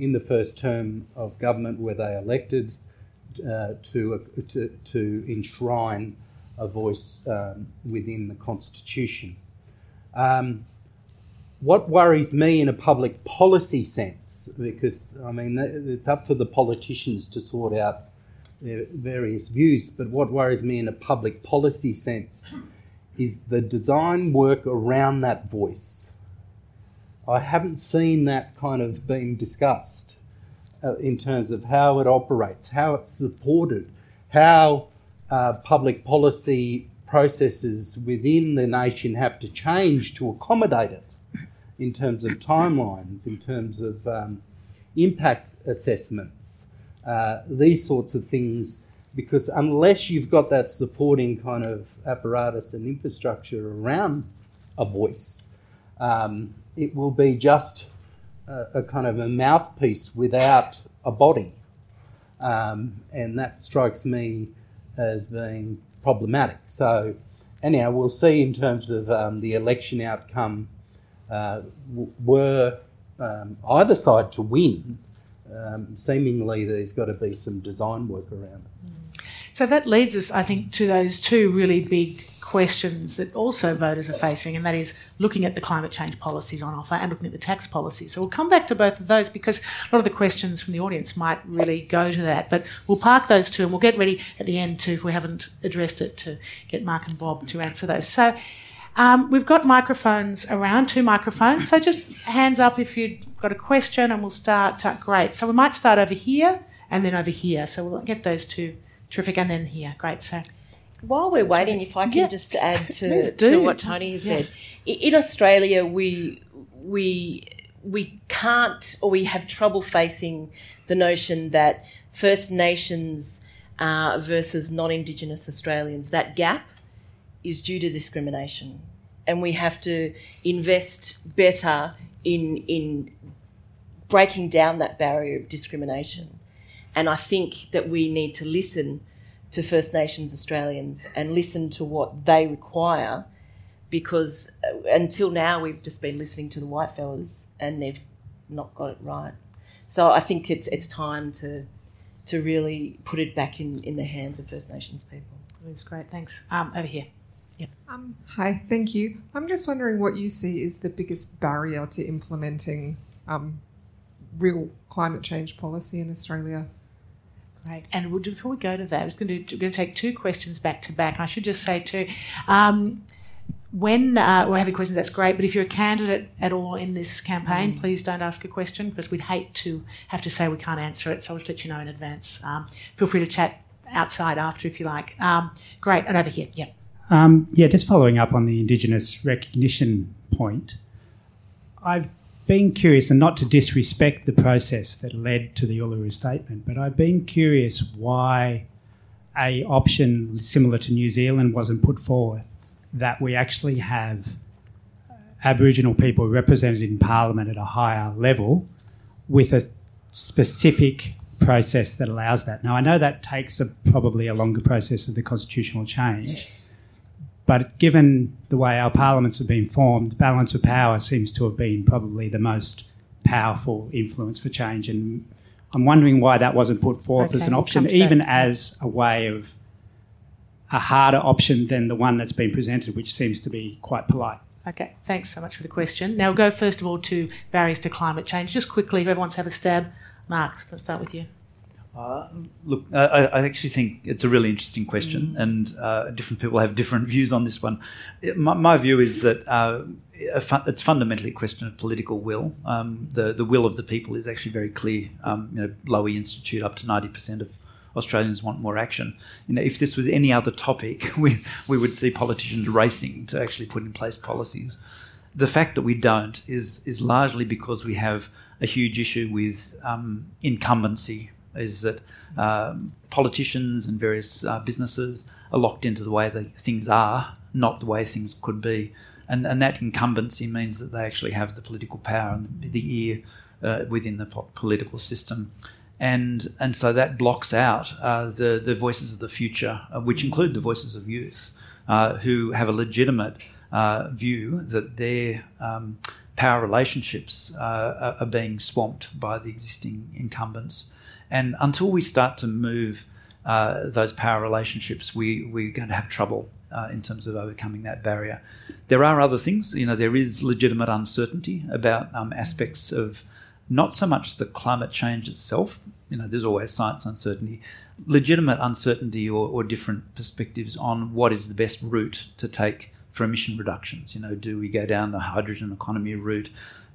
in the first term of government where they elected uh, to, uh, to, to enshrine a voice um, within the Constitution. Um, what worries me in a public policy sense, because I mean, it's up for the politicians to sort out their various views. But what worries me in a public policy sense is the design work around that voice. I haven't seen that kind of being discussed uh, in terms of how it operates, how it's supported, how uh, public policy processes within the nation have to change to accommodate it in terms of timelines, in terms of um, impact assessments, uh, these sorts of things. Because unless you've got that supporting kind of apparatus and infrastructure around a voice, um, it will be just a, a, kind of a mouthpiece without a body. Um, and that strikes me as being problematic. So, anyhow, we'll see in terms of um, the election outcome. Uh, were um, either side to win, um, seemingly there's got to be some design work around it. So that leads us, I think, to those two really big questions that also voters are facing, and that is looking at the climate change policies on offer and looking at the tax policies. So we'll come back to both of those because a lot of the questions from the audience might really go to that. But we'll park those two and we'll get ready at the end to, if we haven't addressed it, to get Mark and Bob to answer those. So um, we've got microphones around, two microphones. So just hands up if you've got a question and we'll start. Uh, great. So we might start over here and then over here. So we'll get those two. Terrific. And then here. Great. So. While we're waiting, if I can yeah. just add to, to what Tony has said, in Australia we we we can't or we have trouble facing the notion that First Nations uh, versus non-Indigenous Australians. That gap is due to discrimination, and we have to invest better in in breaking down that barrier of discrimination. And I think that we need to listen to First Nations Australians and listen to what they require because uh, until now we've just been listening to the white fellas and they've not got it right. So I think it's it's time to to really put it back in, in the hands of First Nations people. That's great. Thanks. Um, over here. Yep. Um, hi, thank you. I'm just wondering what you see is the biggest barrier to implementing um, real climate change policy in Australia Great. And we'll, before we go to that, I was going to, we're going to take two questions back to back. I should just say, too, um, when uh, we're having questions, that's great. But if you're a candidate at all in this campaign, mm. please don't ask a question because we'd hate to have to say we can't answer it. So I'll just let you know in advance. Um, feel free to chat outside after if you like. Um, great. And over here, yeah. Um, yeah, just following up on the Indigenous recognition point, I've been curious, and not to disrespect the process that led to the Uluru Statement, but I've been curious why a option similar to New Zealand wasn't put forth that we actually have Aboriginal people represented in Parliament at a higher level with a specific process that allows that. Now, I know that takes a, probably a longer process of the constitutional change, but given the way our parliaments have been formed, balance of power seems to have been probably the most powerful influence for change. And I'm wondering why that wasn't put forth okay, as an option, even as a way of a harder option than the one that's been presented, which seems to be quite polite. Okay, thanks so much for the question. Now we'll go first of all to barriers to climate change. Just quickly, to have a stab. Mark, let's start with you. Uh, look, I, I, actually think it's a really interesting question, mm. and uh, different people have different views on this one. It, my, my, view is that uh, it's fundamentally a question of political will. Um, the the will of the people is actually very clear. Um, you know, Lowy Institute up to ninety percent of Australians want more action. You know, if this was any other topic, we we would see politicians racing to actually put in place policies. The fact that we don't is is largely because we have a huge issue with um, incumbency is that um, politicians and various uh, businesses are locked into the way that things are, not the way things could be. And, and that incumbency means that they actually have the political power and the ear uh, within the political system. And, and so that blocks out uh, the, the voices of the future, uh, which include the voices of youth, uh, who have a legitimate uh, view that their um, power relationships are, are being swamped by the existing incumbents. And until we start to move uh, those power relationships, we, we're going to have trouble uh, in terms of overcoming that barrier. There are other things, you know, there is legitimate uncertainty about um, aspects of not so much the climate change itself. You know, there's always science uncertainty, legitimate uncertainty or, or different perspectives on what is the best route to take for emission reductions. You know, do we go down the hydrogen economy route?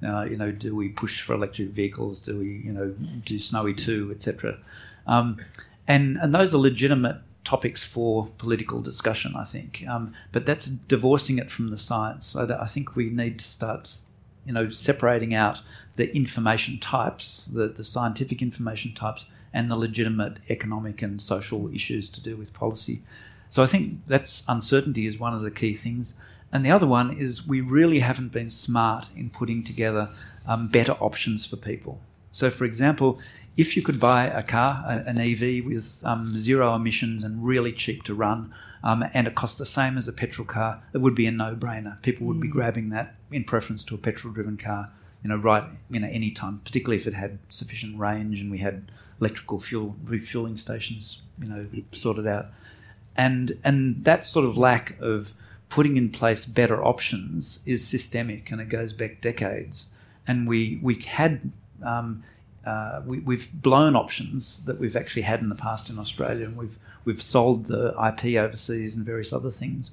Uh, you know, do we push for electric vehicles? Do we, you know, do snowy two, etc. Um, and and those are legitimate topics for political discussion, I think. Um, but that's divorcing it from the science. I, I, think we need to start, you know, separating out the information types, the, the scientific information types, and the legitimate economic and social issues to do with policy. So I think that's uncertainty is one of the key things. And the other one is we really haven't been smart in putting together um, better options for people. So, for example, if you could buy a car, an EV with um, zero emissions and really cheap to run, um, and it costs the same as a petrol car, it would be a no-brainer. People would mm. be grabbing that in preference to a petrol-driven car. You know, right, you know, any time, particularly if it had sufficient range and we had electrical fuel refueling stations, you know, sorted out. And and that sort of lack of putting in place better options is systemic and it goes back decades. And we we had um, uh, we, have blown options that we've actually had in the past in Australia, and we've we've sold the IP overseas and various other things.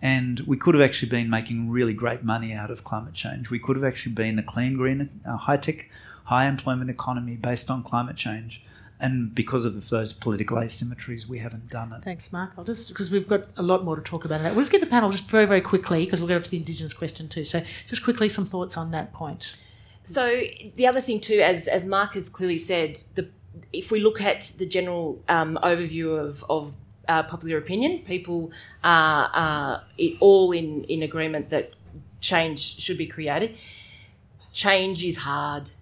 And we could have actually been making really great money out of climate change. We could have actually been a clean, green, uh, high tech, high employment economy based on climate change. And because of those political asymmetries, we haven't done it. Thanks, Mark. I'll just because we've got a lot more to talk about. That. We'll just get the panel just very, very quickly because we'll go to the Indigenous question too. So, just quickly, some thoughts on that point. So the other thing too, as as Mark has clearly said, the if we look at the general um, overview of of uh, popular opinion, people are, are all in in agreement that change should be created. Change is hard.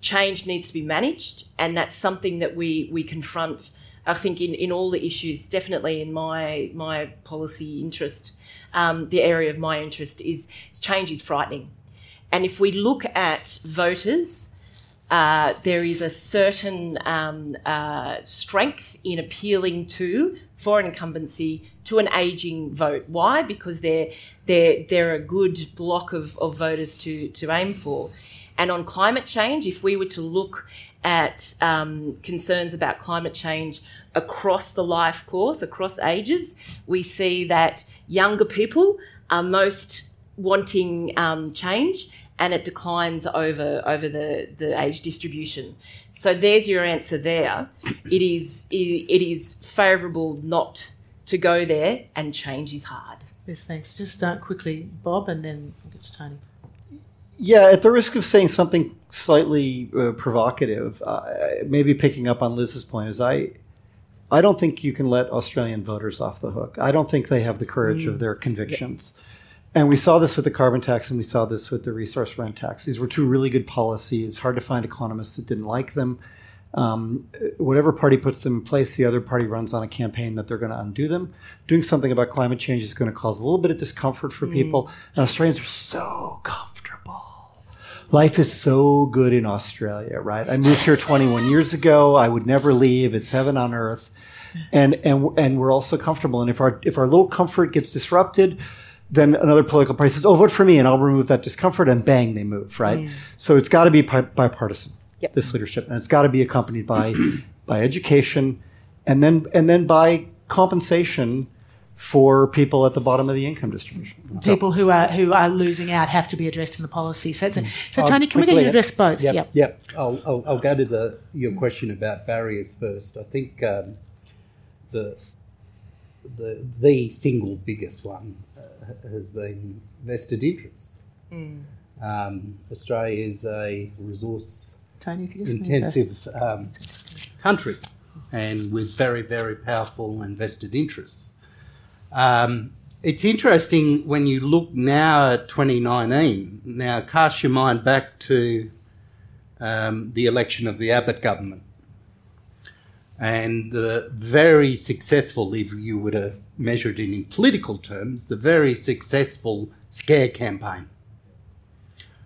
Change needs to be managed, and that's something that we we confront. I think in, in all the issues, definitely in my my policy interest, um, the area of my interest is change is frightening and if we look at voters, uh, there is a certain um, uh, strength in appealing to for an incumbency to an aging vote. Why? Because they're they're they're a good block of, of voters to to aim for. And on climate change, if we were to look at um, concerns about climate change across the life course, across ages, we see that younger people are most wanting um, change and it declines over over the, the age distribution. So there's your answer there. It is it is favourable not to go there, and change is hard. Yes, thanks. Just start quickly, Bob, and then we'll get to Tony. Yeah, at the risk of saying something slightly uh, provocative, uh, maybe picking up on Liz's point, is I I don't think you can let Australian voters off the hook. I don't think they have the courage mm. of their convictions. Yeah. And we saw this with the carbon tax and we saw this with the resource rent tax. These were two really good policies. Hard to find economists that didn't like them. Um, whatever party puts them in place, the other party runs on a campaign that they're going to undo them. Doing something about climate change is going to cause a little bit of discomfort for mm. people. And Australians are so comfortable. Life is so good in Australia, right? I moved here 21 years ago. I would never leave. It's heaven on earth. And, and, and we're all so comfortable. And if our, if our little comfort gets disrupted, then another political party says, "Oh, vote for me, and I'll remove that discomfort," and bang, they move. Right. Mm. So it's got to be bipartisan. Yep. This leadership, and it's got to be accompanied by by education, and then and then by compensation for people at the bottom of the income distribution. People so. who are who are losing out have to be addressed in the policy. So, so, so Tony, can we get you address both? Yep, yep. yep. I'll, I'll, I'll, go to the your question about barriers first. I think um, the the the single biggest one has been vested interests. Mm. Um, Australia is a resource Tony, intensive um, country and with very, very powerful and vested interests. Um, it's interesting when you look now at 2019, now cast your mind back to um, the election of the Abbott government and the very successful, if you were to measure it in political terms, the very successful scare campaign.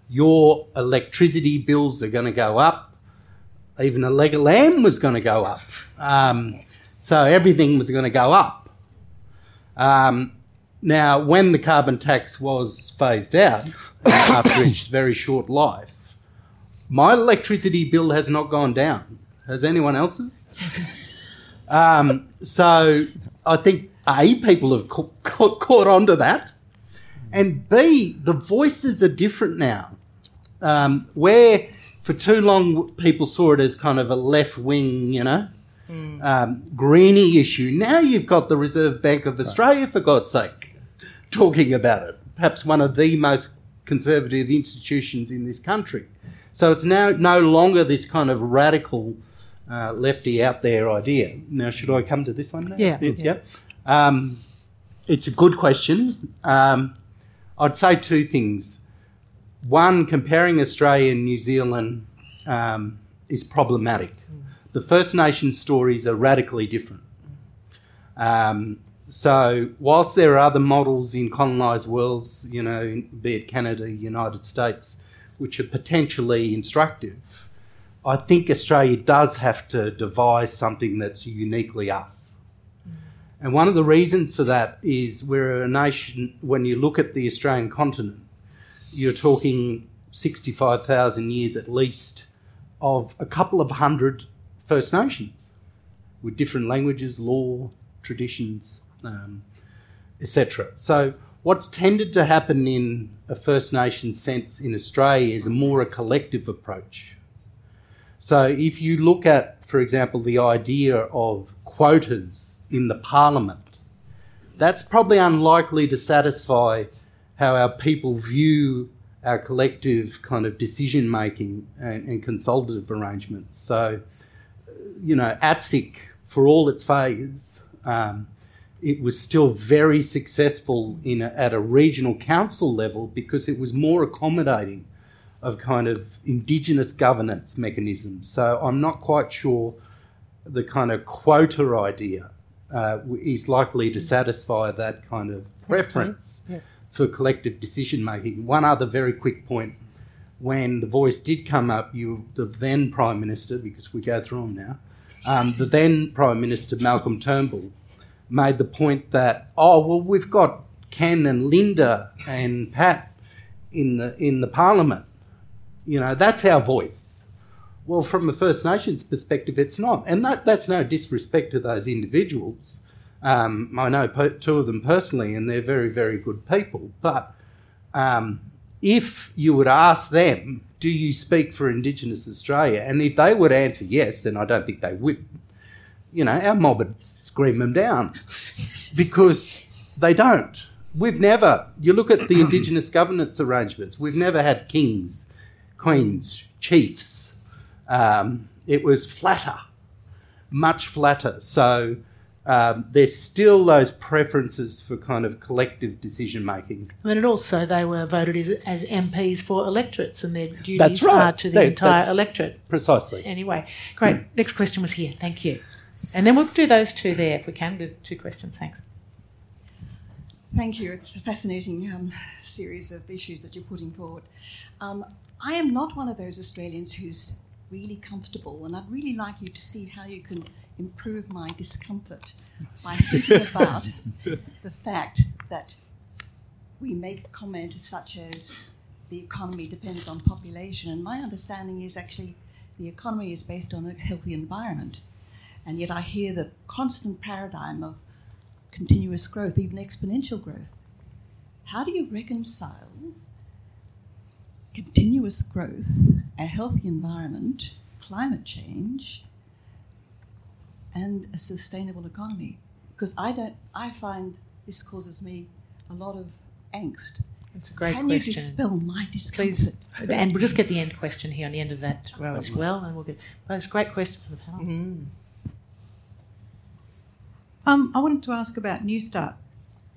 Your electricity bills are going to go up. Even a leg of lamb was going to go up. Um, so everything was going to go up. Um, now, when the carbon tax was phased out after its very short life, My electricity bill has not gone down. Has anyone else's? um, so I think A, people have ca- ca- caught on to that. And B, the voices are different now. Um, where for too long people saw it as kind of a left wing, you know, um, greeny issue. Now you've got the Reserve Bank of Australia, for God's sake, talking about it. Perhaps one of the most conservative institutions in this country. So it's now no longer this kind of radical uh, lefty out there idea. Now, should I come to this one? Now? Yeah. yeah. Um, it's a good question. Um, I'd say two things. One, comparing Australia and New Zealand um, is problematic. The First Nations stories are radically different. Um, so, whilst there are other models in colonised worlds, you know, be it Canada, United States, which are potentially instructive, I think Australia does have to devise something that's uniquely us. And one of the reasons for that is we're a nation, when you look at the Australian continent, you're talking 65,000 years at least of a couple of hundred First Nations with different languages, law, traditions, um, etc. So, what's tended to happen in a First Nation sense in Australia is more a collective approach. So, if you look at, for example, the idea of quotas in the parliament, that's probably unlikely to satisfy how our people view our collective kind of decision making and, and consultative arrangements. So, you know, ATSIC, for all its failures, um, it was still very successful in a, at a regional council level because it was more accommodating of kind of indigenous governance mechanisms. So I'm not quite sure the kind of quota idea uh, is likely to satisfy that kind of preference Yeah. for collective decision making. One other very quick point. When the voice did come up, you, the then Prime Minister, because we go through them now, um, the then Prime Minister Malcolm Turnbull made the point that oh well we've got Ken and Linda and Pat in the in the Parliament, you know that's our voice. Well, from a First Nations perspective, it's not, and that that's no disrespect to those individuals. Um, I know two of them personally, and they're very very good people. But um, if you would ask them, do you speak for Indigenous Australia? And if they would answer yes, and I don't think they would, you know, our mob would scream them down because they don't. We've never, you look at the Indigenous governance arrangements, we've never had kings, queens, chiefs. Um, it was flatter, much flatter. So um, there's still those preferences for kind of collective decision making. And then it also, they were voted as, as MPs for electorates, and their duties That's right. are to the They- entire that's- electorate. Precisely. Anyway, great. Next question was here. Thank you. And then we'll do those two there if we can, with two questions. Thanks. Thank you. It's a fascinating um, series of issues that you're putting forward. Um, I am not one of those Australians who's really comfortable, and I'd really like you to see how you can improve my discomfort by thinking about the fact that we make a comment such as the economy depends on population, and my understanding is actually the economy is based on a healthy environment. And yet I hear the constant paradigm of continuous growth, even exponential growth. How do you reconcile continuous growth, a healthy environment, climate change, and a sustainable economy? Because I don't, I find this causes me a lot of angst. It's a great Can question. Can you dispel my discomfort? Please, and we'll just get the end question here on the end of that row as well, and we'll get both great question from the panel. Um, I wanted to ask about Newstart.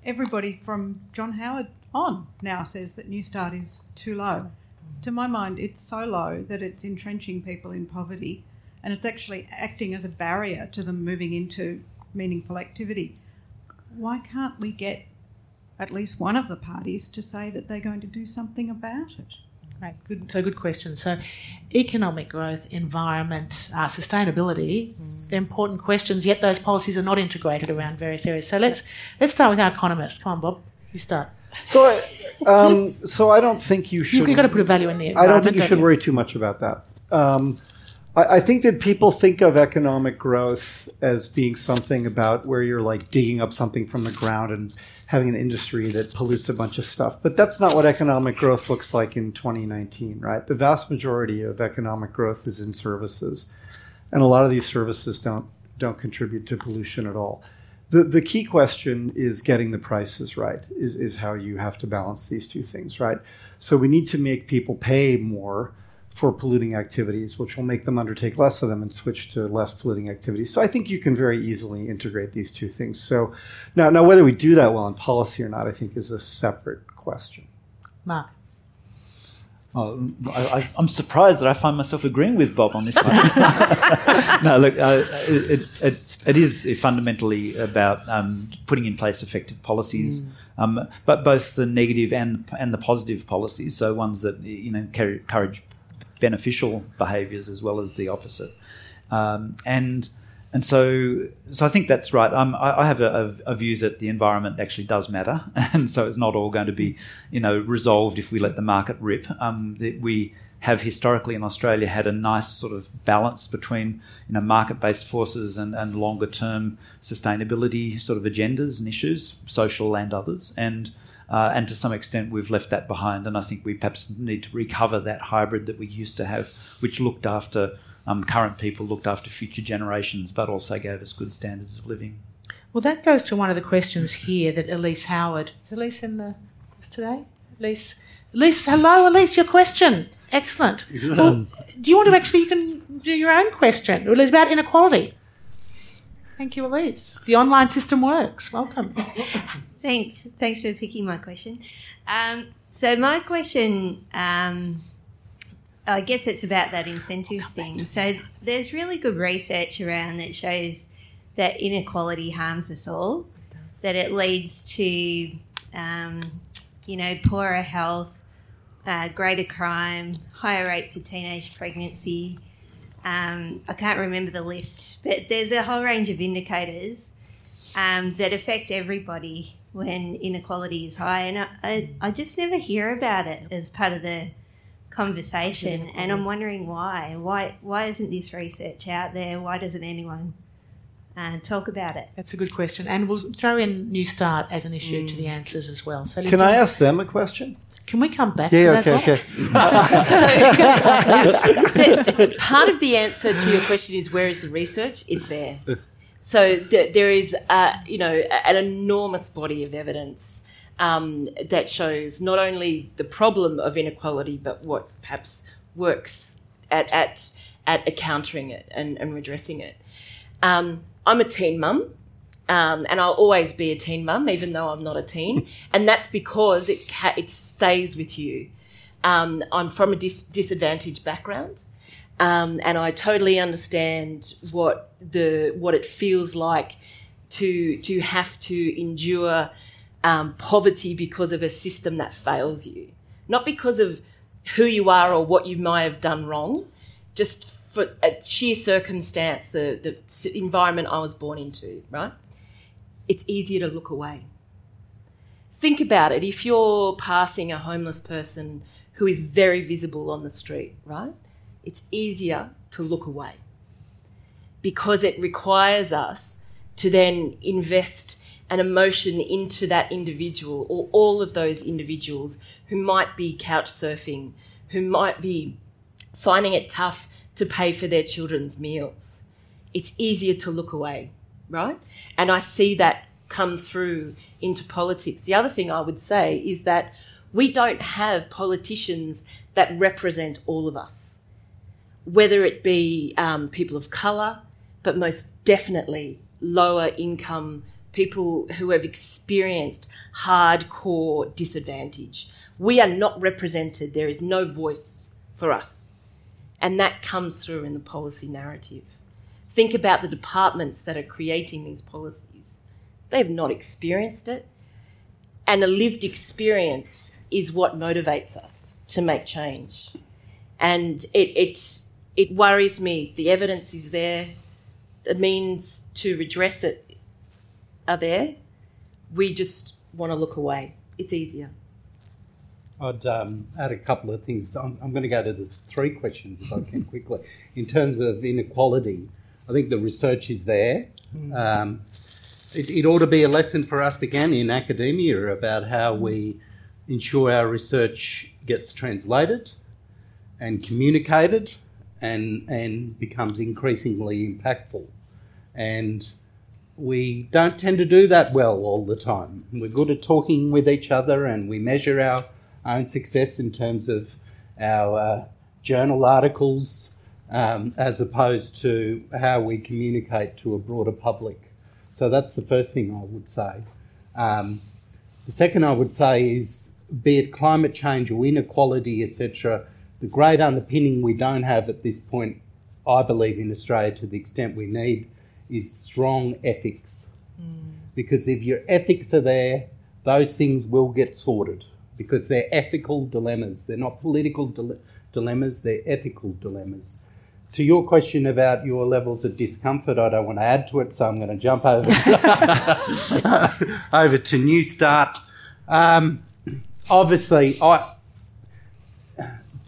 Everybody from John Howard on now says that Newstart is too low. To my mind, it's so low that it's entrenching people in poverty and it's actually acting as a barrier to them moving into meaningful activity. Why can't we get at least one of the parties to say that they're going to do something about it? Right, good. So good question. So, economic growth, environment, uh, sustainability, they're important questions. Yet those policies are not integrated around various areas. So let's let's start with our economist. Come on, Bob. You start. So I, Um, so I don't think you should. You've got to put a value in the I don't think you don't should you? worry too much about that. Um, I, think that people think of economic growth as being something about where you're like digging up something from the ground and having an industry that pollutes a bunch of stuff. But that's not what economic growth looks like in 2019, right? The vast majority of economic growth is in services, and a lot of these services don't don't contribute to pollution at all. The, the key question is getting the prices right, is, is how you have to balance these two things, right? So we need to make people pay more for polluting activities, which will make them undertake less of them and switch to less polluting activities. So I think you can very easily integrate these two things. So now, now whether we do that well in policy or not, I think is a separate question. Mark. Oh, I, I, I'm surprised that I find myself agreeing with Bob on this one. no, look, uh, it, it, it is fundamentally about um, putting in place effective policies, Mm. um, but both the negative and and the positive policies. So ones that you know encourage beneficial behaviours as well as the opposite, um, and and so so I think that's right. Um, I, I have a, a, a view that the environment actually does matter, and so it's not all going to be you know resolved if we let the market rip. Um, that we have historically in Australia had a nice sort of balance between you know market-based forces and, and longer-term sustainability sort of agendas and issues, social and others, and uh, and to some extent we've left that behind. And I think we perhaps need to recover that hybrid that we used to have, which looked after um, current people, looked after future generations, but also gave us good standards of living. Well, that goes to one of the questions here that Elise Howard is Elise in the this today. Elise, Elise, hello, Elise. Your question, excellent. Well, do you want to actually? You can do your own question. Well, it's about inequality. Thank you, Elise. The online system works. Welcome. Thanks. Thanks for picking my question. Um, so my question, um, I guess it's about that incentives thing. So there's really good research around that shows that inequality harms us all. That it leads to, um, you know, poorer health, uh, greater crime, higher rates of teenage pregnancy. Um, I can't remember the list, but there's a whole range of indicators um, that affect everybody when inequality is high. And I, I, I just never hear about it as part of the conversation. And I'm wondering why. Why, why isn't this research out there? Why doesn't anyone uh, talk about it? That's a good question, and we'll throw in Newstart as an issue to the Mm. answers as well. So, Can I ask them a question? Can we come back? Yeah, to okay, okay. Part of the answer to your question is where is the research? It's there. So th- there is, uh, you know, an enormous body of evidence um, that shows not only the problem of inequality, but what perhaps works at at at countering it and, and redressing it. Um, I'm a teen mum. Um, and I'll always be a teen mum, even though I'm not a teen, and that's because it ca- it stays with you. Um, I'm from a dis- disadvantaged background, um, and I totally understand what the what it feels like to to have to endure um, poverty because of a system that fails you, not because of who you are or what you might have done wrong, just for a sheer circumstance, the the environment I was born into, right? It's easier to look away. Think about it. If you're passing a homeless person who is very visible on the street, right? It's easier to look away because it requires us to then invest an emotion into that individual or all of those individuals who might be couch surfing, who might be finding it tough to pay for their children's meals. It's easier to look away, right? And I see that come through into politics. The other thing I would say is that we don't have politicians that represent all of us, whether it be um, people of colour, but most definitely lower income people who have experienced hardcore disadvantage. We are not represented. There is no voice for us. And that comes through in the policy narrative. Think about the departments that are creating these policies. They've not experienced it. And a lived experience is what motivates us to make change. And it, it, it worries me. The evidence is there. The means to redress it are there. We just want to look away. It's easier. I'd um, add a couple of things. I'm, I'm, going to go to the three questions if I can quickly. In terms of inequality, I think the research is there. Mm. Um, it, it, ought to be a lesson for us again in academia about how we ensure our research gets translated and communicated and, and becomes increasingly impactful. And we don't tend to do that well all the time. We're good at talking with each other and we measure our own success in terms of our uh, journal articles um, as opposed to how we communicate to a broader public. So that's the first thing I would say. Um, the second I would say is be it climate change or inequality, etc., the great underpinning we don't have at this point, I believe, in Australia to the extent we need, is strong ethics. Mm. Because if your ethics are there, those things will get sorted because they're ethical dilemmas. They're not political dile- dilemmas, they're ethical dilemmas. To your question about your levels of discomfort, I don't want to add to it, so I'm going to jump over to, over to Newstart. Um, obviously, I,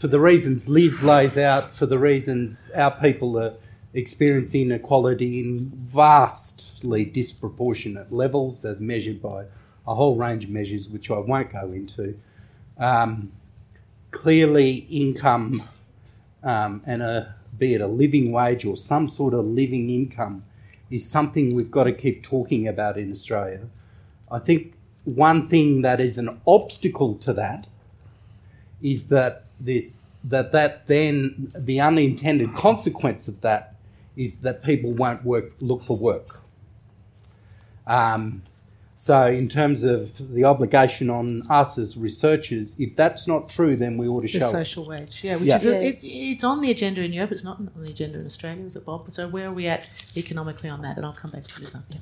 for the reasons Liz lays out, for the reasons our people are experiencing inequality in vastly disproportionate levels as measured by a whole range of measures which I won't go into. Um, clearly, income um, and a be it a living wage or some sort of living income is something we've got to keep talking about in Australia. I think one thing that is an obstacle to that is that this that that then the unintended consequence of that is that people won't work look for work. Um, so, in terms of the obligation on us as researchers, if that's not true, then we ought to the show social wage. Yeah, which yeah. is a, it's, it's on the agenda in Europe. It's not on the agenda in Australia, is it, Bob? So, where are we at economically on that? And I'll come back to you. Yeah.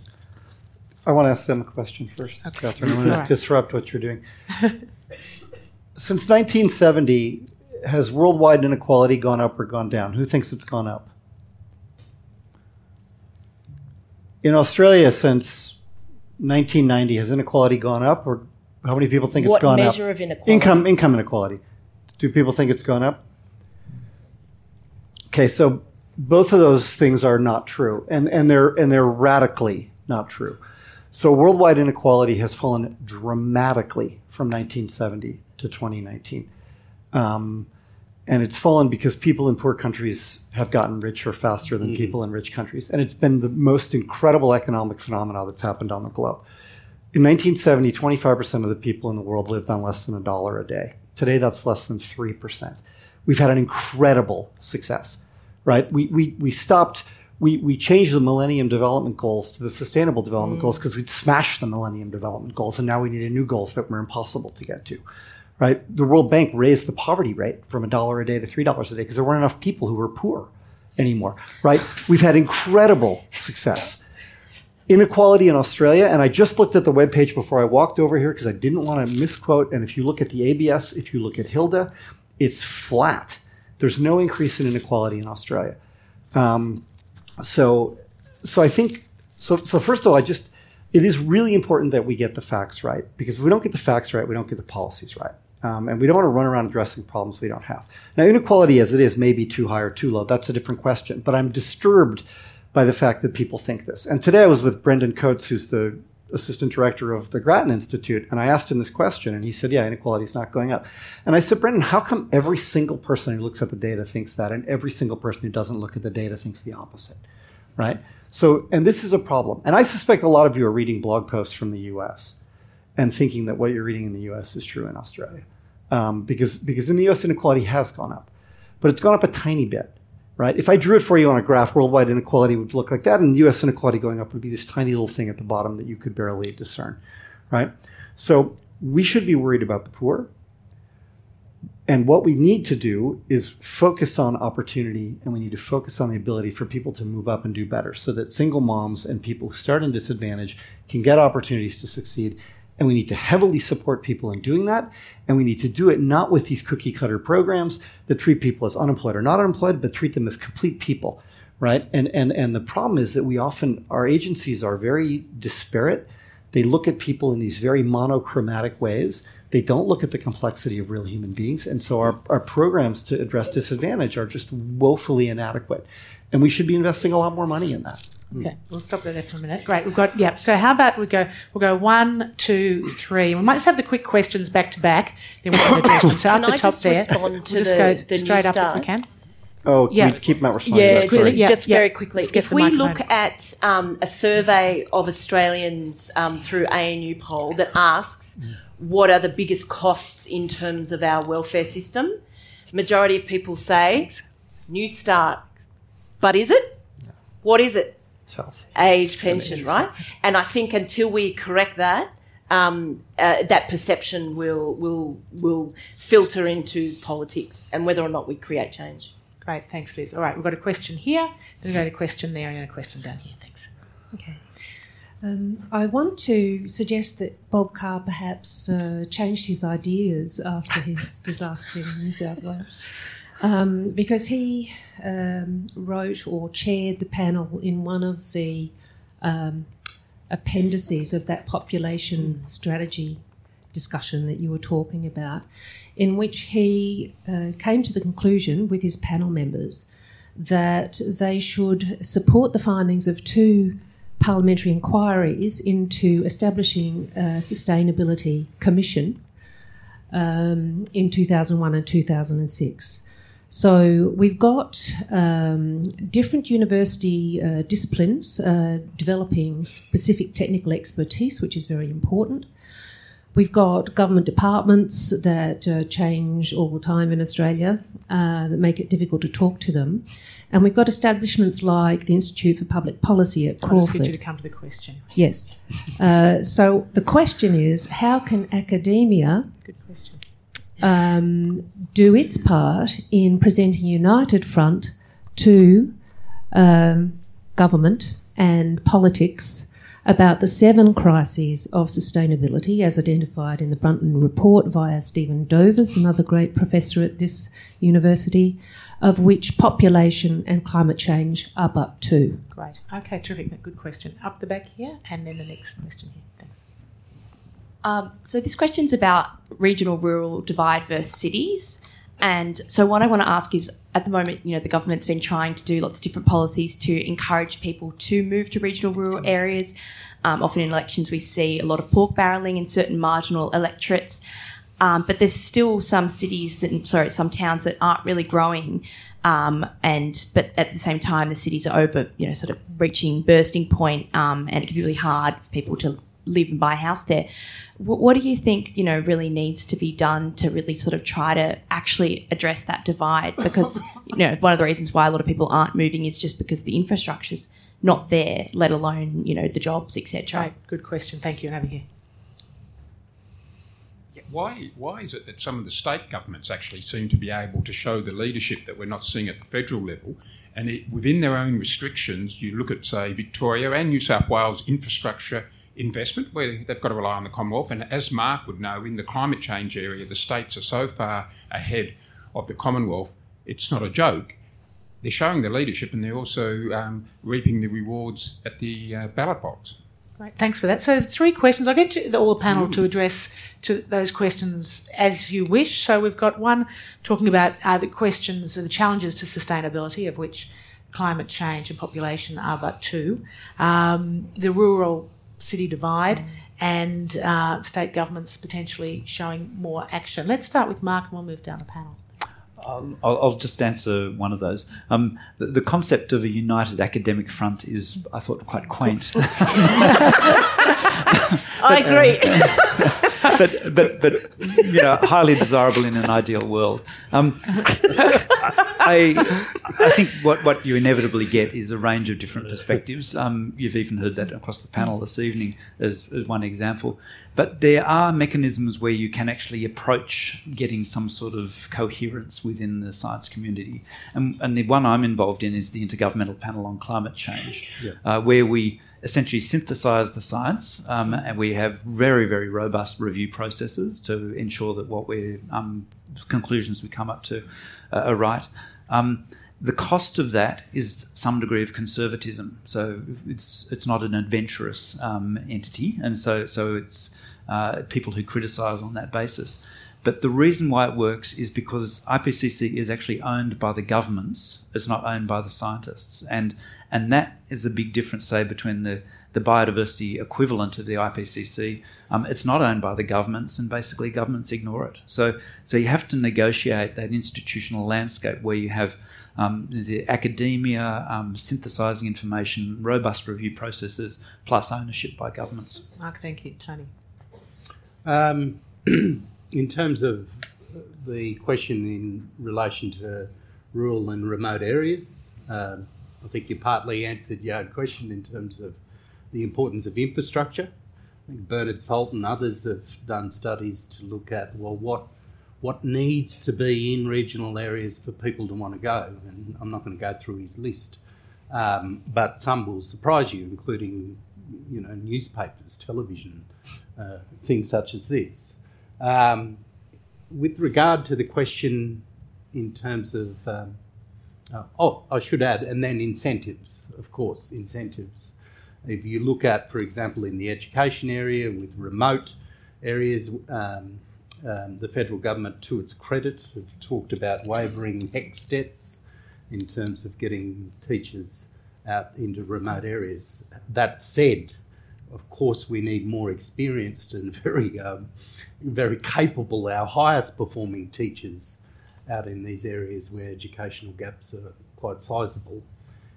I want to ask them a question first, okay. Catherine. I want to right. disrupt what you're doing. Since 1970, has worldwide inequality gone up or gone down? Who thinks it's gone up? In Australia, since 1990, has inequality gone up, or how many people think what it's gone up? What measure of inequality? Income, income inequality. Do people think it's gone up? Okay, so both of those things are not true, and, and they're and they're radically not true. So worldwide inequality has fallen dramatically from 1970 to 2019. Um, and it's fallen because people in poor countries have gotten richer faster than mm-hmm. people in rich countries. And it's been the most incredible economic phenomenon that's happened on the globe. In 1970, 25% of the people in the world lived on less than a dollar a day. Today, that's less than 3%. We've had an incredible success, right? We, we, we stopped, we, we changed the Millennium Development Goals to the Sustainable Development mm. Goals because we'd smashed the Millennium Development Goals, and now we needed new goals that were impossible to get to right? The World Bank raised the poverty rate from a dollar a day to three dollars a day because there weren't enough people who were poor anymore, right? We've had incredible success. Inequality in Australia, and I just looked at the webpage before I walked over here because I didn't want to misquote. And if you look at the ABS, if you look at HILDA, it's flat. There's no increase in inequality in Australia. Um, so, so I think so. So first of all, I just it is really important that we get the facts right because if we don't get the facts right, we don't get the policies right. Um, and we don't want to run around addressing problems we don't have. Now, inequality as it is may be too high or too low. That's a different question. But I'm disturbed by the fact that people think this. And today I was with Brendan Coates, who's the assistant director of the Grattan Institute, and I asked him this question, and he said, Yeah, inequality is not going up. And I said, Brendan, how come every single person who looks at the data thinks that, and every single person who doesn't look at the data thinks the opposite? Right? So, and this is a problem. And I suspect a lot of you are reading blog posts from the US and thinking that what you're reading in the U.S. is true in Australia, um, because because in the U.S. inequality has gone up, but it's gone up a tiny bit, right? If I drew it for you on a graph, worldwide inequality would look like that, and U.S. inequality going up would be this tiny little thing at the bottom that you could barely discern, right? So we should be worried about the poor. And what we need to do is focus on opportunity and we need to focus on the ability for people to move up and do better so that single moms and people who start in disadvantage can get opportunities to succeed and we need to heavily support people in doing that. And we need to do it not with these cookie cutter programs that treat people as unemployed or not unemployed, but treat them as complete people, right? And, and, and the problem is that we often, our agencies are very disparate. They look at people in these very monochromatic ways They don't look at the complexity of real human beings. And so our, our programs to address disadvantage are just woefully inadequate. And we should be investing a lot more money in that. Okay, we'll stop there for a minute. Great, we've got yeah. So how about we go? We'll go one, two, three. We might just have the quick questions back to back. Then we'll have the questions. So Can up the I top just there. respond we'll to just the- go the straight new up if we can. Oh, can Yeah. we keep them out response? Yeah, Sorry. quickly, Yeah, just yeah. very quickly. Let's If we look at um, a survey of Australians um, through ANU poll that asks what are the biggest costs in terms of our welfare system, majority of people say Newstart. But is it? What is it? It's health. Age pension, right? And I think until we correct that, um, uh, that perception will will will filter into politics and whether or not we create change. Great, thanks, Liz. All right, we've got a question here. Then we've got a question there and a question down here. Thanks. Okay. Um, I want to suggest that Bob Carr perhaps uh, changed his ideas after his disaster in New South Wales. Um, because he um, wrote or chaired the panel in one of the um, appendices of that population strategy discussion that you were talking about, in which he uh, came to the conclusion with his panel members that they should support the findings of two parliamentary inquiries into establishing a sustainability commission um, in 2001 and 2006. So we've got um, different university uh, disciplines uh, developing specific technical expertise, which is very important. We've got government departments that uh, change all the time in Australia uh, that make it difficult to talk to them. And we've got establishments like the Institute for Public Policy at Crawford. I'll just get you to come to the question. Yes. Uh, so the question is how can academia Good question. um, do its part in presenting a united front to um, government and politics about the seven crises of sustainability as identified in the Brundtland Report via Stephen Dovers, another great professor at this university, of which population and climate change are but two. Great. Okay, terrific. Good question. Up the back here, and then the next question here. Um, so this question's about regional rural divide versus cities. And so what I want to ask is at the moment, you know, the government's been trying to do lots of different policies to encourage people to move to regional rural areas. Um, often in elections, we see a lot of pork barreling in certain marginal electorates. Um, but there's still some cities that, sorry, some towns that aren't really growing. Um, and but at the same time, the cities are over, you know, sort of reaching bursting point, um, and it can be really hard for people to live and buy a house there. What, what do you think, you know, really needs to be done to really sort of try to actually address that divide? Because you know, one of the reasons why a lot of people aren't moving is just because the infrastructure's not there, let alone you know the jobs, etc. Right. Good question. Thank you. And over here. Why, why is it that some of the state governments actually seem to be able to show the leadership that we're not seeing at the federal level? And it, within their own restrictions, you look at, say, Victoria and New South Wales infrastructure investment, where they've got to rely on the Commonwealth. And as Mark would know, in the climate change area, the states are so far ahead of the Commonwealth, it's not a joke. They're showing the leadership and they're also um, reaping the rewards at the uh, ballot box. Great, thanks for that. So three questions. I'll get you, all the panel to address to those questions as you wish. So we've got one talking about uh, the questions, of the challenges to sustainability, of which climate change and population are but two. Um, the rural city divide and uh, state governments potentially showing more action. Let's start with Mark and we'll move down the panel. I'll, I'll just answer one of those. Um, the, the concept of a united academic front is, I thought, quite quaint. I agree. but, but, but, you know, highly desirable in an ideal world. Um, I, I think what, what you inevitably get is a range of different perspectives. Um, you've even heard that across the panel this evening as, as one example. But there are mechanisms where you can actually approach getting some sort of coherence within the science community. And, and the one I'm involved in is the Intergovernmental Panel on Climate Change, Yeah. uh, where we essentially synthesize the science um, and we have very, very robust review processes to ensure that what we're, um, conclusions we come up to uh, are right. Um, the cost of that is some degree of conservatism. So it's it's not an adventurous um, entity, and so so it's uh, people who criticise on that basis. But the reason why it works is because IPCC is actually owned by the governments. It's not owned by the scientists, and and that is the big difference, say, between the the biodiversity equivalent of the IPCC. Um, it's not owned by the governments, and basically governments ignore it. So so you have to negotiate that institutional landscape where you have um, the academia um, synthesizing information, robust review processes, plus ownership by governments. Mark, thank you, Tony. Um, in terms of the question in relation to rural and remote areas, um, I think you partly answered your own question in terms of the importance of infrastructure. I think Bernard Salt and others have done studies to look at well what what needs to be in regional areas for people to want to go, and I'm not going to go through his list, um, but some will surprise you, including you know newspapers, television, uh, things such as this. Um, with regard to the question in terms of, um, uh, oh, I should add, and then incentives, of course, incentives. If you look at, for example, in the education area with remote areas, um, um, the federal government, to its credit, have talked about waiving HECS debts in terms of getting teachers out into remote areas. That said, of course, we need more experienced and very, um, very capable, our highest performing teachers out in these areas where educational gaps are quite sizable.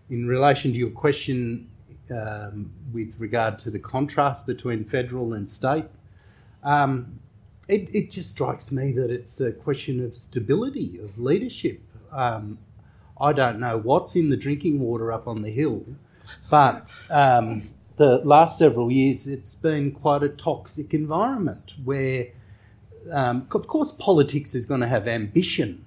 In relation to your question um, with regard to the contrast between federal and state, um, it, it, just strikes me that it's a question of stability, of leadership. Um, I don't know what's in the drinking water up on the hill, but um, the last several years, it's been quite a toxic environment where, um, of course, politics is going to have ambition,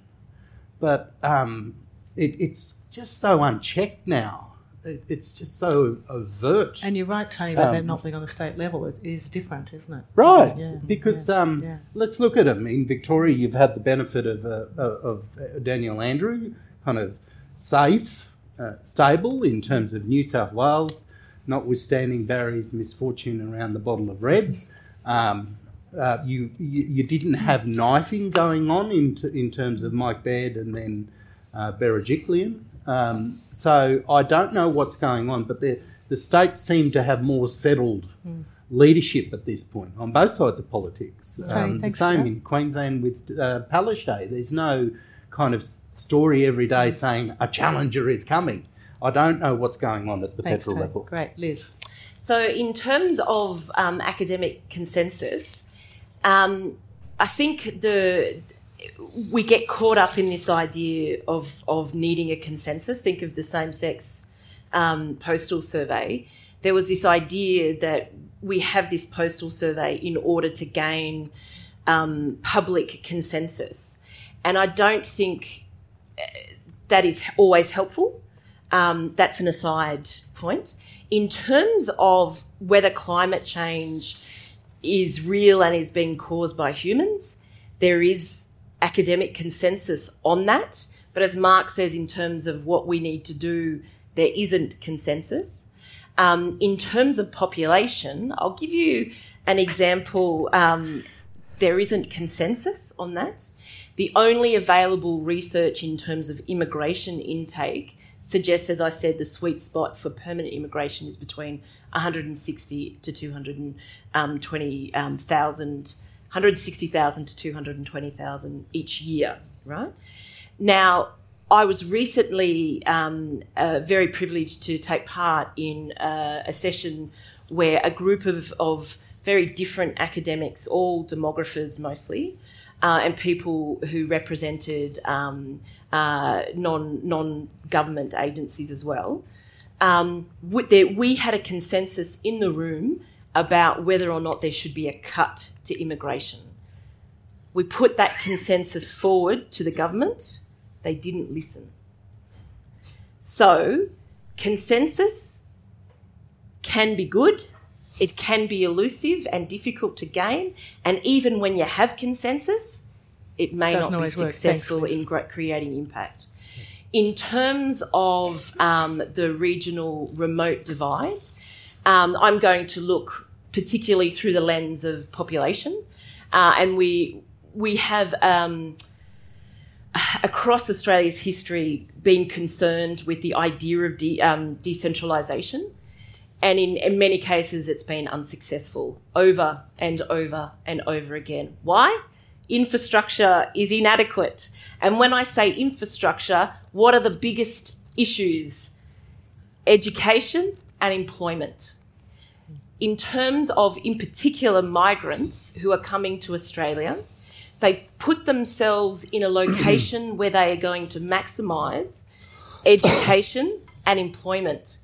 but um, it, it's just so unchecked now. It, it's just so overt. And you're right, Tony, about Um, that not being on the state level. It is different, isn't it? Right, Yeah, because yeah, um, yeah. let's look at them. In Victoria, you've had the benefit of, uh, of uh, Daniel Andrew, kind of safe, uh, stable in terms of New South Wales, notwithstanding Barry's misfortune around the bottle of red. Um, uh, you, you you didn't have knifing going on in, t- in terms of Mike Baird and then uh, Berejiklian. Um, so I don't know what's going on, but the the states seem to have more settled Mm. leadership at this point on both sides of politics. Tony, Um, the same in Queensland with uh, Palaszczuk. There's no kind of story every day saying a challenger is coming. I don't know what's going on at the Thanks, federal Tony. level. Great, Liz. So, in terms of um, academic consensus, um, I think the we get caught up in this idea of of needing a consensus. Think of the same-sex um, postal survey. There was this idea that we have this postal survey in order to gain um, public consensus, and I don't think uh, that is always helpful. Um, that's an aside point. In terms of whether climate change is real and is being caused by humans, there is academic consensus on that. But as Mark says, in terms of what we need to do, there isn't consensus. Um, in terms of population, I'll give you an example. Um, there isn't consensus on that. The only available research in terms of immigration intake suggests, as I said, the sweet spot for permanent immigration is between 160 to 220,000, 160,000 to 220,000 each year, right? Now, I was recently um, uh, very privileged to take part in uh, a session where a group of, of very different academics, all demographers mostly, uh, and people who represented um, uh, non non government agencies as well. Um, there, we had a consensus in the room about whether or not there should be a cut to immigration. We put that consensus forward to the government. They didn't listen. So, consensus can be good, it can be elusive and difficult to gain, and even when you have consensus, it may Doesn't not be successful Thanks, in creating impact. In terms of um, the regional remote divide, um, I'm going to look particularly through the lens of population, uh, and we we have. Um, across Australia's history, been concerned with the idea of de- um, decentralisation, and in, in many cases, it's been unsuccessful over and over and over again. Why? Infrastructure is inadequate. And when I say infrastructure, what are the biggest issues? Education and employment. In terms of, in particular, migrants who are coming to Australia, they put themselves in a location where they are going to maximise education and employment.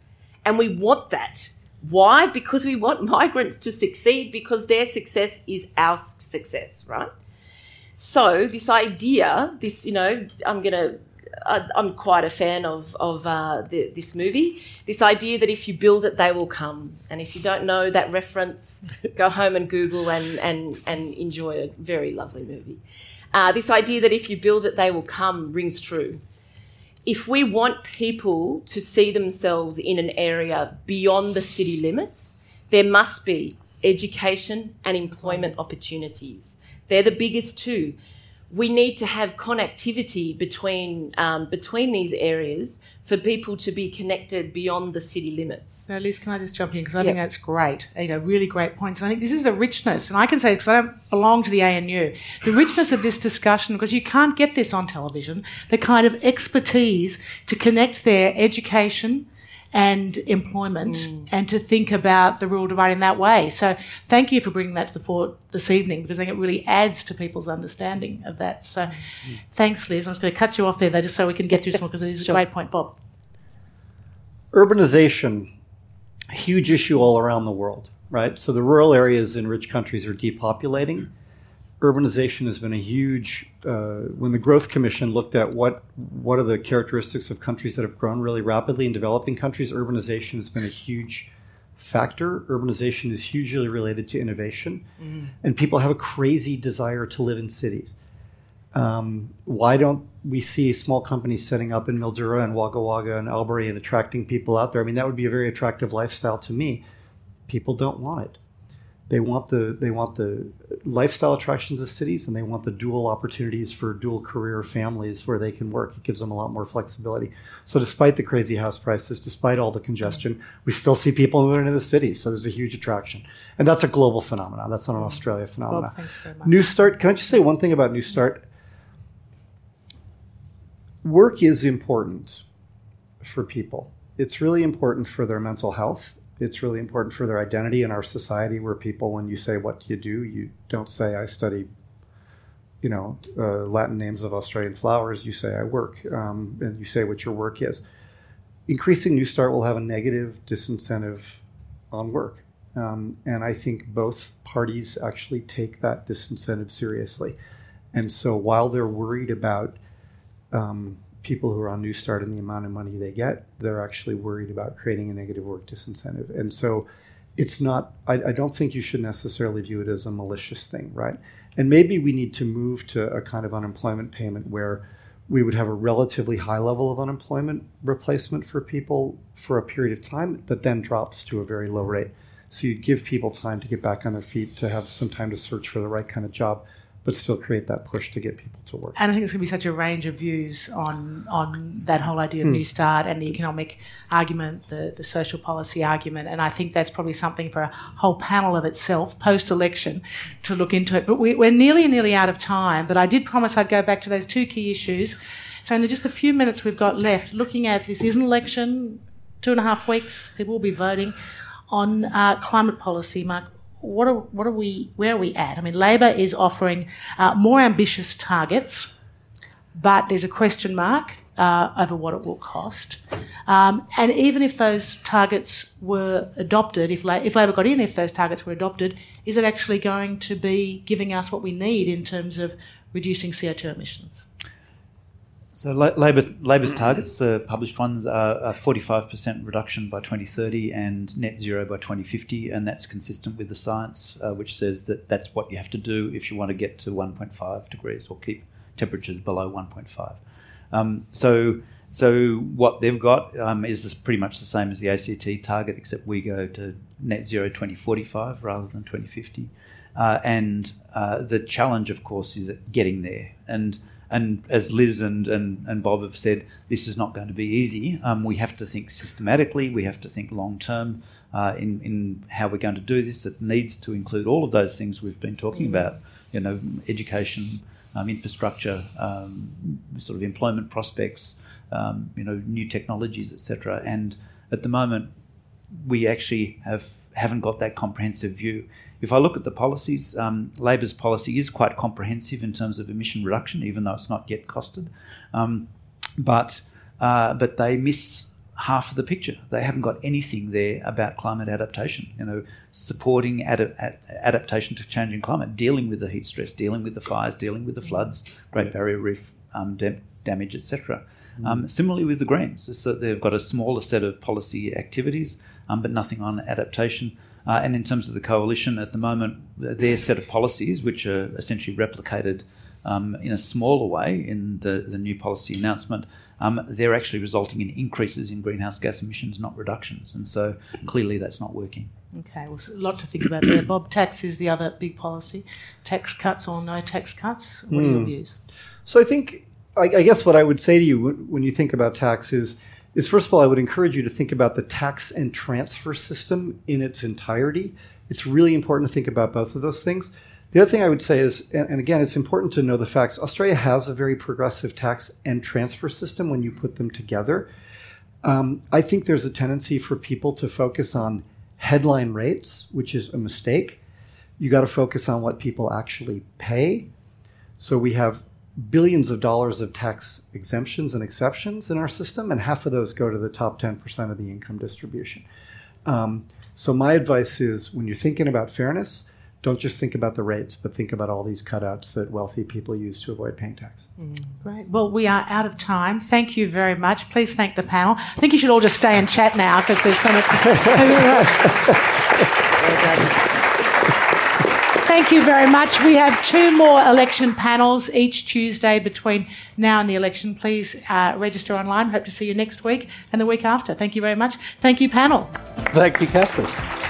And we want that. Why? Because we want migrants to succeed because their success is our success, right? So this idea, this, you know, I'm to I'm quite a fan of of uh, the, this movie. This idea that if you build it, they will come, and if you don't know that reference, go home and Google and and and enjoy a very lovely movie. Uh, this idea that if you build it, they will come rings true. If we want people to see themselves in an area beyond the city limits, there must be education and employment opportunities. They're the biggest two we need to have connectivity between um, between these areas for people to be connected beyond the city limits. So, Liz, can I just jump in because I yep. think that's great. You know, really great points. And I think this is the richness, and I can say this because I don't belong to the ANU, the richness of this discussion because you can't get this on television. The kind of expertise to connect their education and employment mm. and to think about the rural divide in that way. So thank you for bringing that to the fore this evening because I think it really adds to people's understanding of that. So mm. thanks, Liz. I'm just going to cut you off there though, just so we can get through some more because it is a great point, Bob. Urbanization, huge issue all around the world, right? So the rural areas in rich countries are depopulating urbanization has been a huge. Uh, when the Growth Commission looked at what what are the characteristics of countries that have grown really rapidly in developing countries, urbanization has been a huge factor. Urbanization is hugely related to innovation, mm. and people have a crazy desire to live in cities. Um, why don't we see small companies setting up in Mildura and Wagga Wagga and Albury and attracting people out there? I mean, that would be a very attractive lifestyle to me. People don't want it. They want the they want the lifestyle attractions of cities, and they want the dual opportunities for dual career families where they can work. It gives them a lot more flexibility. So, despite the crazy house prices, despite all the congestion, we still see people moving into the cities. So, there's a huge attraction, and that's a global phenomenon. That's not an Australia phenomenon. Well, thanks very much. Newstart. Can I just say one thing about Newstart? Work is important for people. It's really important for their mental health it's really important for their identity in our society where people when you say what do you do? you don't say i study you know uh, latin names of australian flowers. You say i work um, and you say what your work is. Increasing Newstart will have a negative disincentive on work um, and i think both parties actually take that disincentive seriously. And so while they're worried about um, people who are on Newstart and the amount of money they get, they're actually worried about creating a negative work disincentive. And so it's not, I, I, don't think you should necessarily view it as a malicious thing, right? And maybe we need to move to a kind of unemployment payment where we would have a relatively high level of unemployment replacement for people for a period of time that then drops to a very low rate. So you give people time to get back on their feet, to have some time to search for the right kind of job but still create that push to get people to work. And I think it's going to be such a range of views on on that whole idea of mm. Newstart and the economic argument, the, the social policy argument. And I think that's probably something for a whole panel of itself post election to look into it. But we, we're nearly, nearly out of time. But I did promise I'd go back to those two key issues. So in just a few minutes we've got left, looking at this is an election, two and a half weeks, people will be voting on uh, climate policy. Mark, what are what are we where are we at? I mean, Labor is offering uh, more ambitious targets, but there's a question mark uh, over what it will cost. Um, and even if those targets were adopted, if La- if Labor got in, if those targets were adopted, is it actually going to be giving us what we need in terms of reducing CO two emissions? So Labor, Labor's targets, the published ones, are a 45% reduction by 2030 and net zero by 2050, and that's consistent with the science, uh, which says that that's what you have to do if you want to get to 1.5 degrees or keep temperatures below 1.5. Um, so so what they've got um, is this pretty much the same as the ACT target, except we go to net zero 2045 rather than 2050. Uh, and uh, the challenge, of course, is getting there. And and as Liz and, and, and Bob have said, this is not going to be easy. Um, we have to think systematically, we have to think long term uh, in, in how we're going to do this. It needs to include all of those things we've been talking mm. about, you know, education, um, infrastructure, um, sort of employment prospects, um, you know, new technologies, etc. And at the moment, we actually have haven't got that comprehensive view. If I look at the policies, um, Labor's policy is quite comprehensive in terms of emission reduction, even though it's not yet costed. Um, but uh, but they miss half of the picture. They haven't got anything there about climate adaptation. You know, supporting ad- ad- adaptation to changing climate, dealing with the heat stress, dealing with the fires, dealing with the floods, Great Barrier Reef um, dam- damage, etc. Mm. Um, similarly with the Greens, is that they've got a smaller set of policy activities, um, but nothing on adaptation. Uh, and in terms of the coalition, at the moment, their set of policies, which are essentially replicated um, in a smaller way in the, the new policy announcement, um, they're actually resulting in increases in greenhouse gas emissions, not reductions. And so clearly that's not working. Okay, well, a lot to think about there. Bob, tax is the other big policy. Tax cuts or no tax cuts? What mm. are your hmm. views? So I think, I, I, guess what I would say to you when you think about tax is, is first of all, I would encourage you to think about the tax and transfer system in its entirety. It's really important to think about both of those things. The other thing I would say is, and, again, it's important to know the facts. Australia has a very progressive tax and transfer system when you put them together. Um, I think there's a tendency for people to focus on headline rates, which is a mistake. You got to focus on what people actually pay. So we have billions of dollars of tax exemptions and exceptions in our system, and half of those go to the top 10% of the income distribution. Um, so my advice is when you're thinking about fairness, don't just think about the rates, but think about all these cutouts that wealthy people use to avoid paying tax. Mm, great. Well, we are out of time. Thank you very much. Please thank the panel. I think you should all just stay and chat now because there's so much. Thank you very much. We have two more election panels each Tuesday between now and the election. Please uh, register online. Hope to see you next week and the week after. Thank you very much. Thank you, panel. Thank you, Catherine.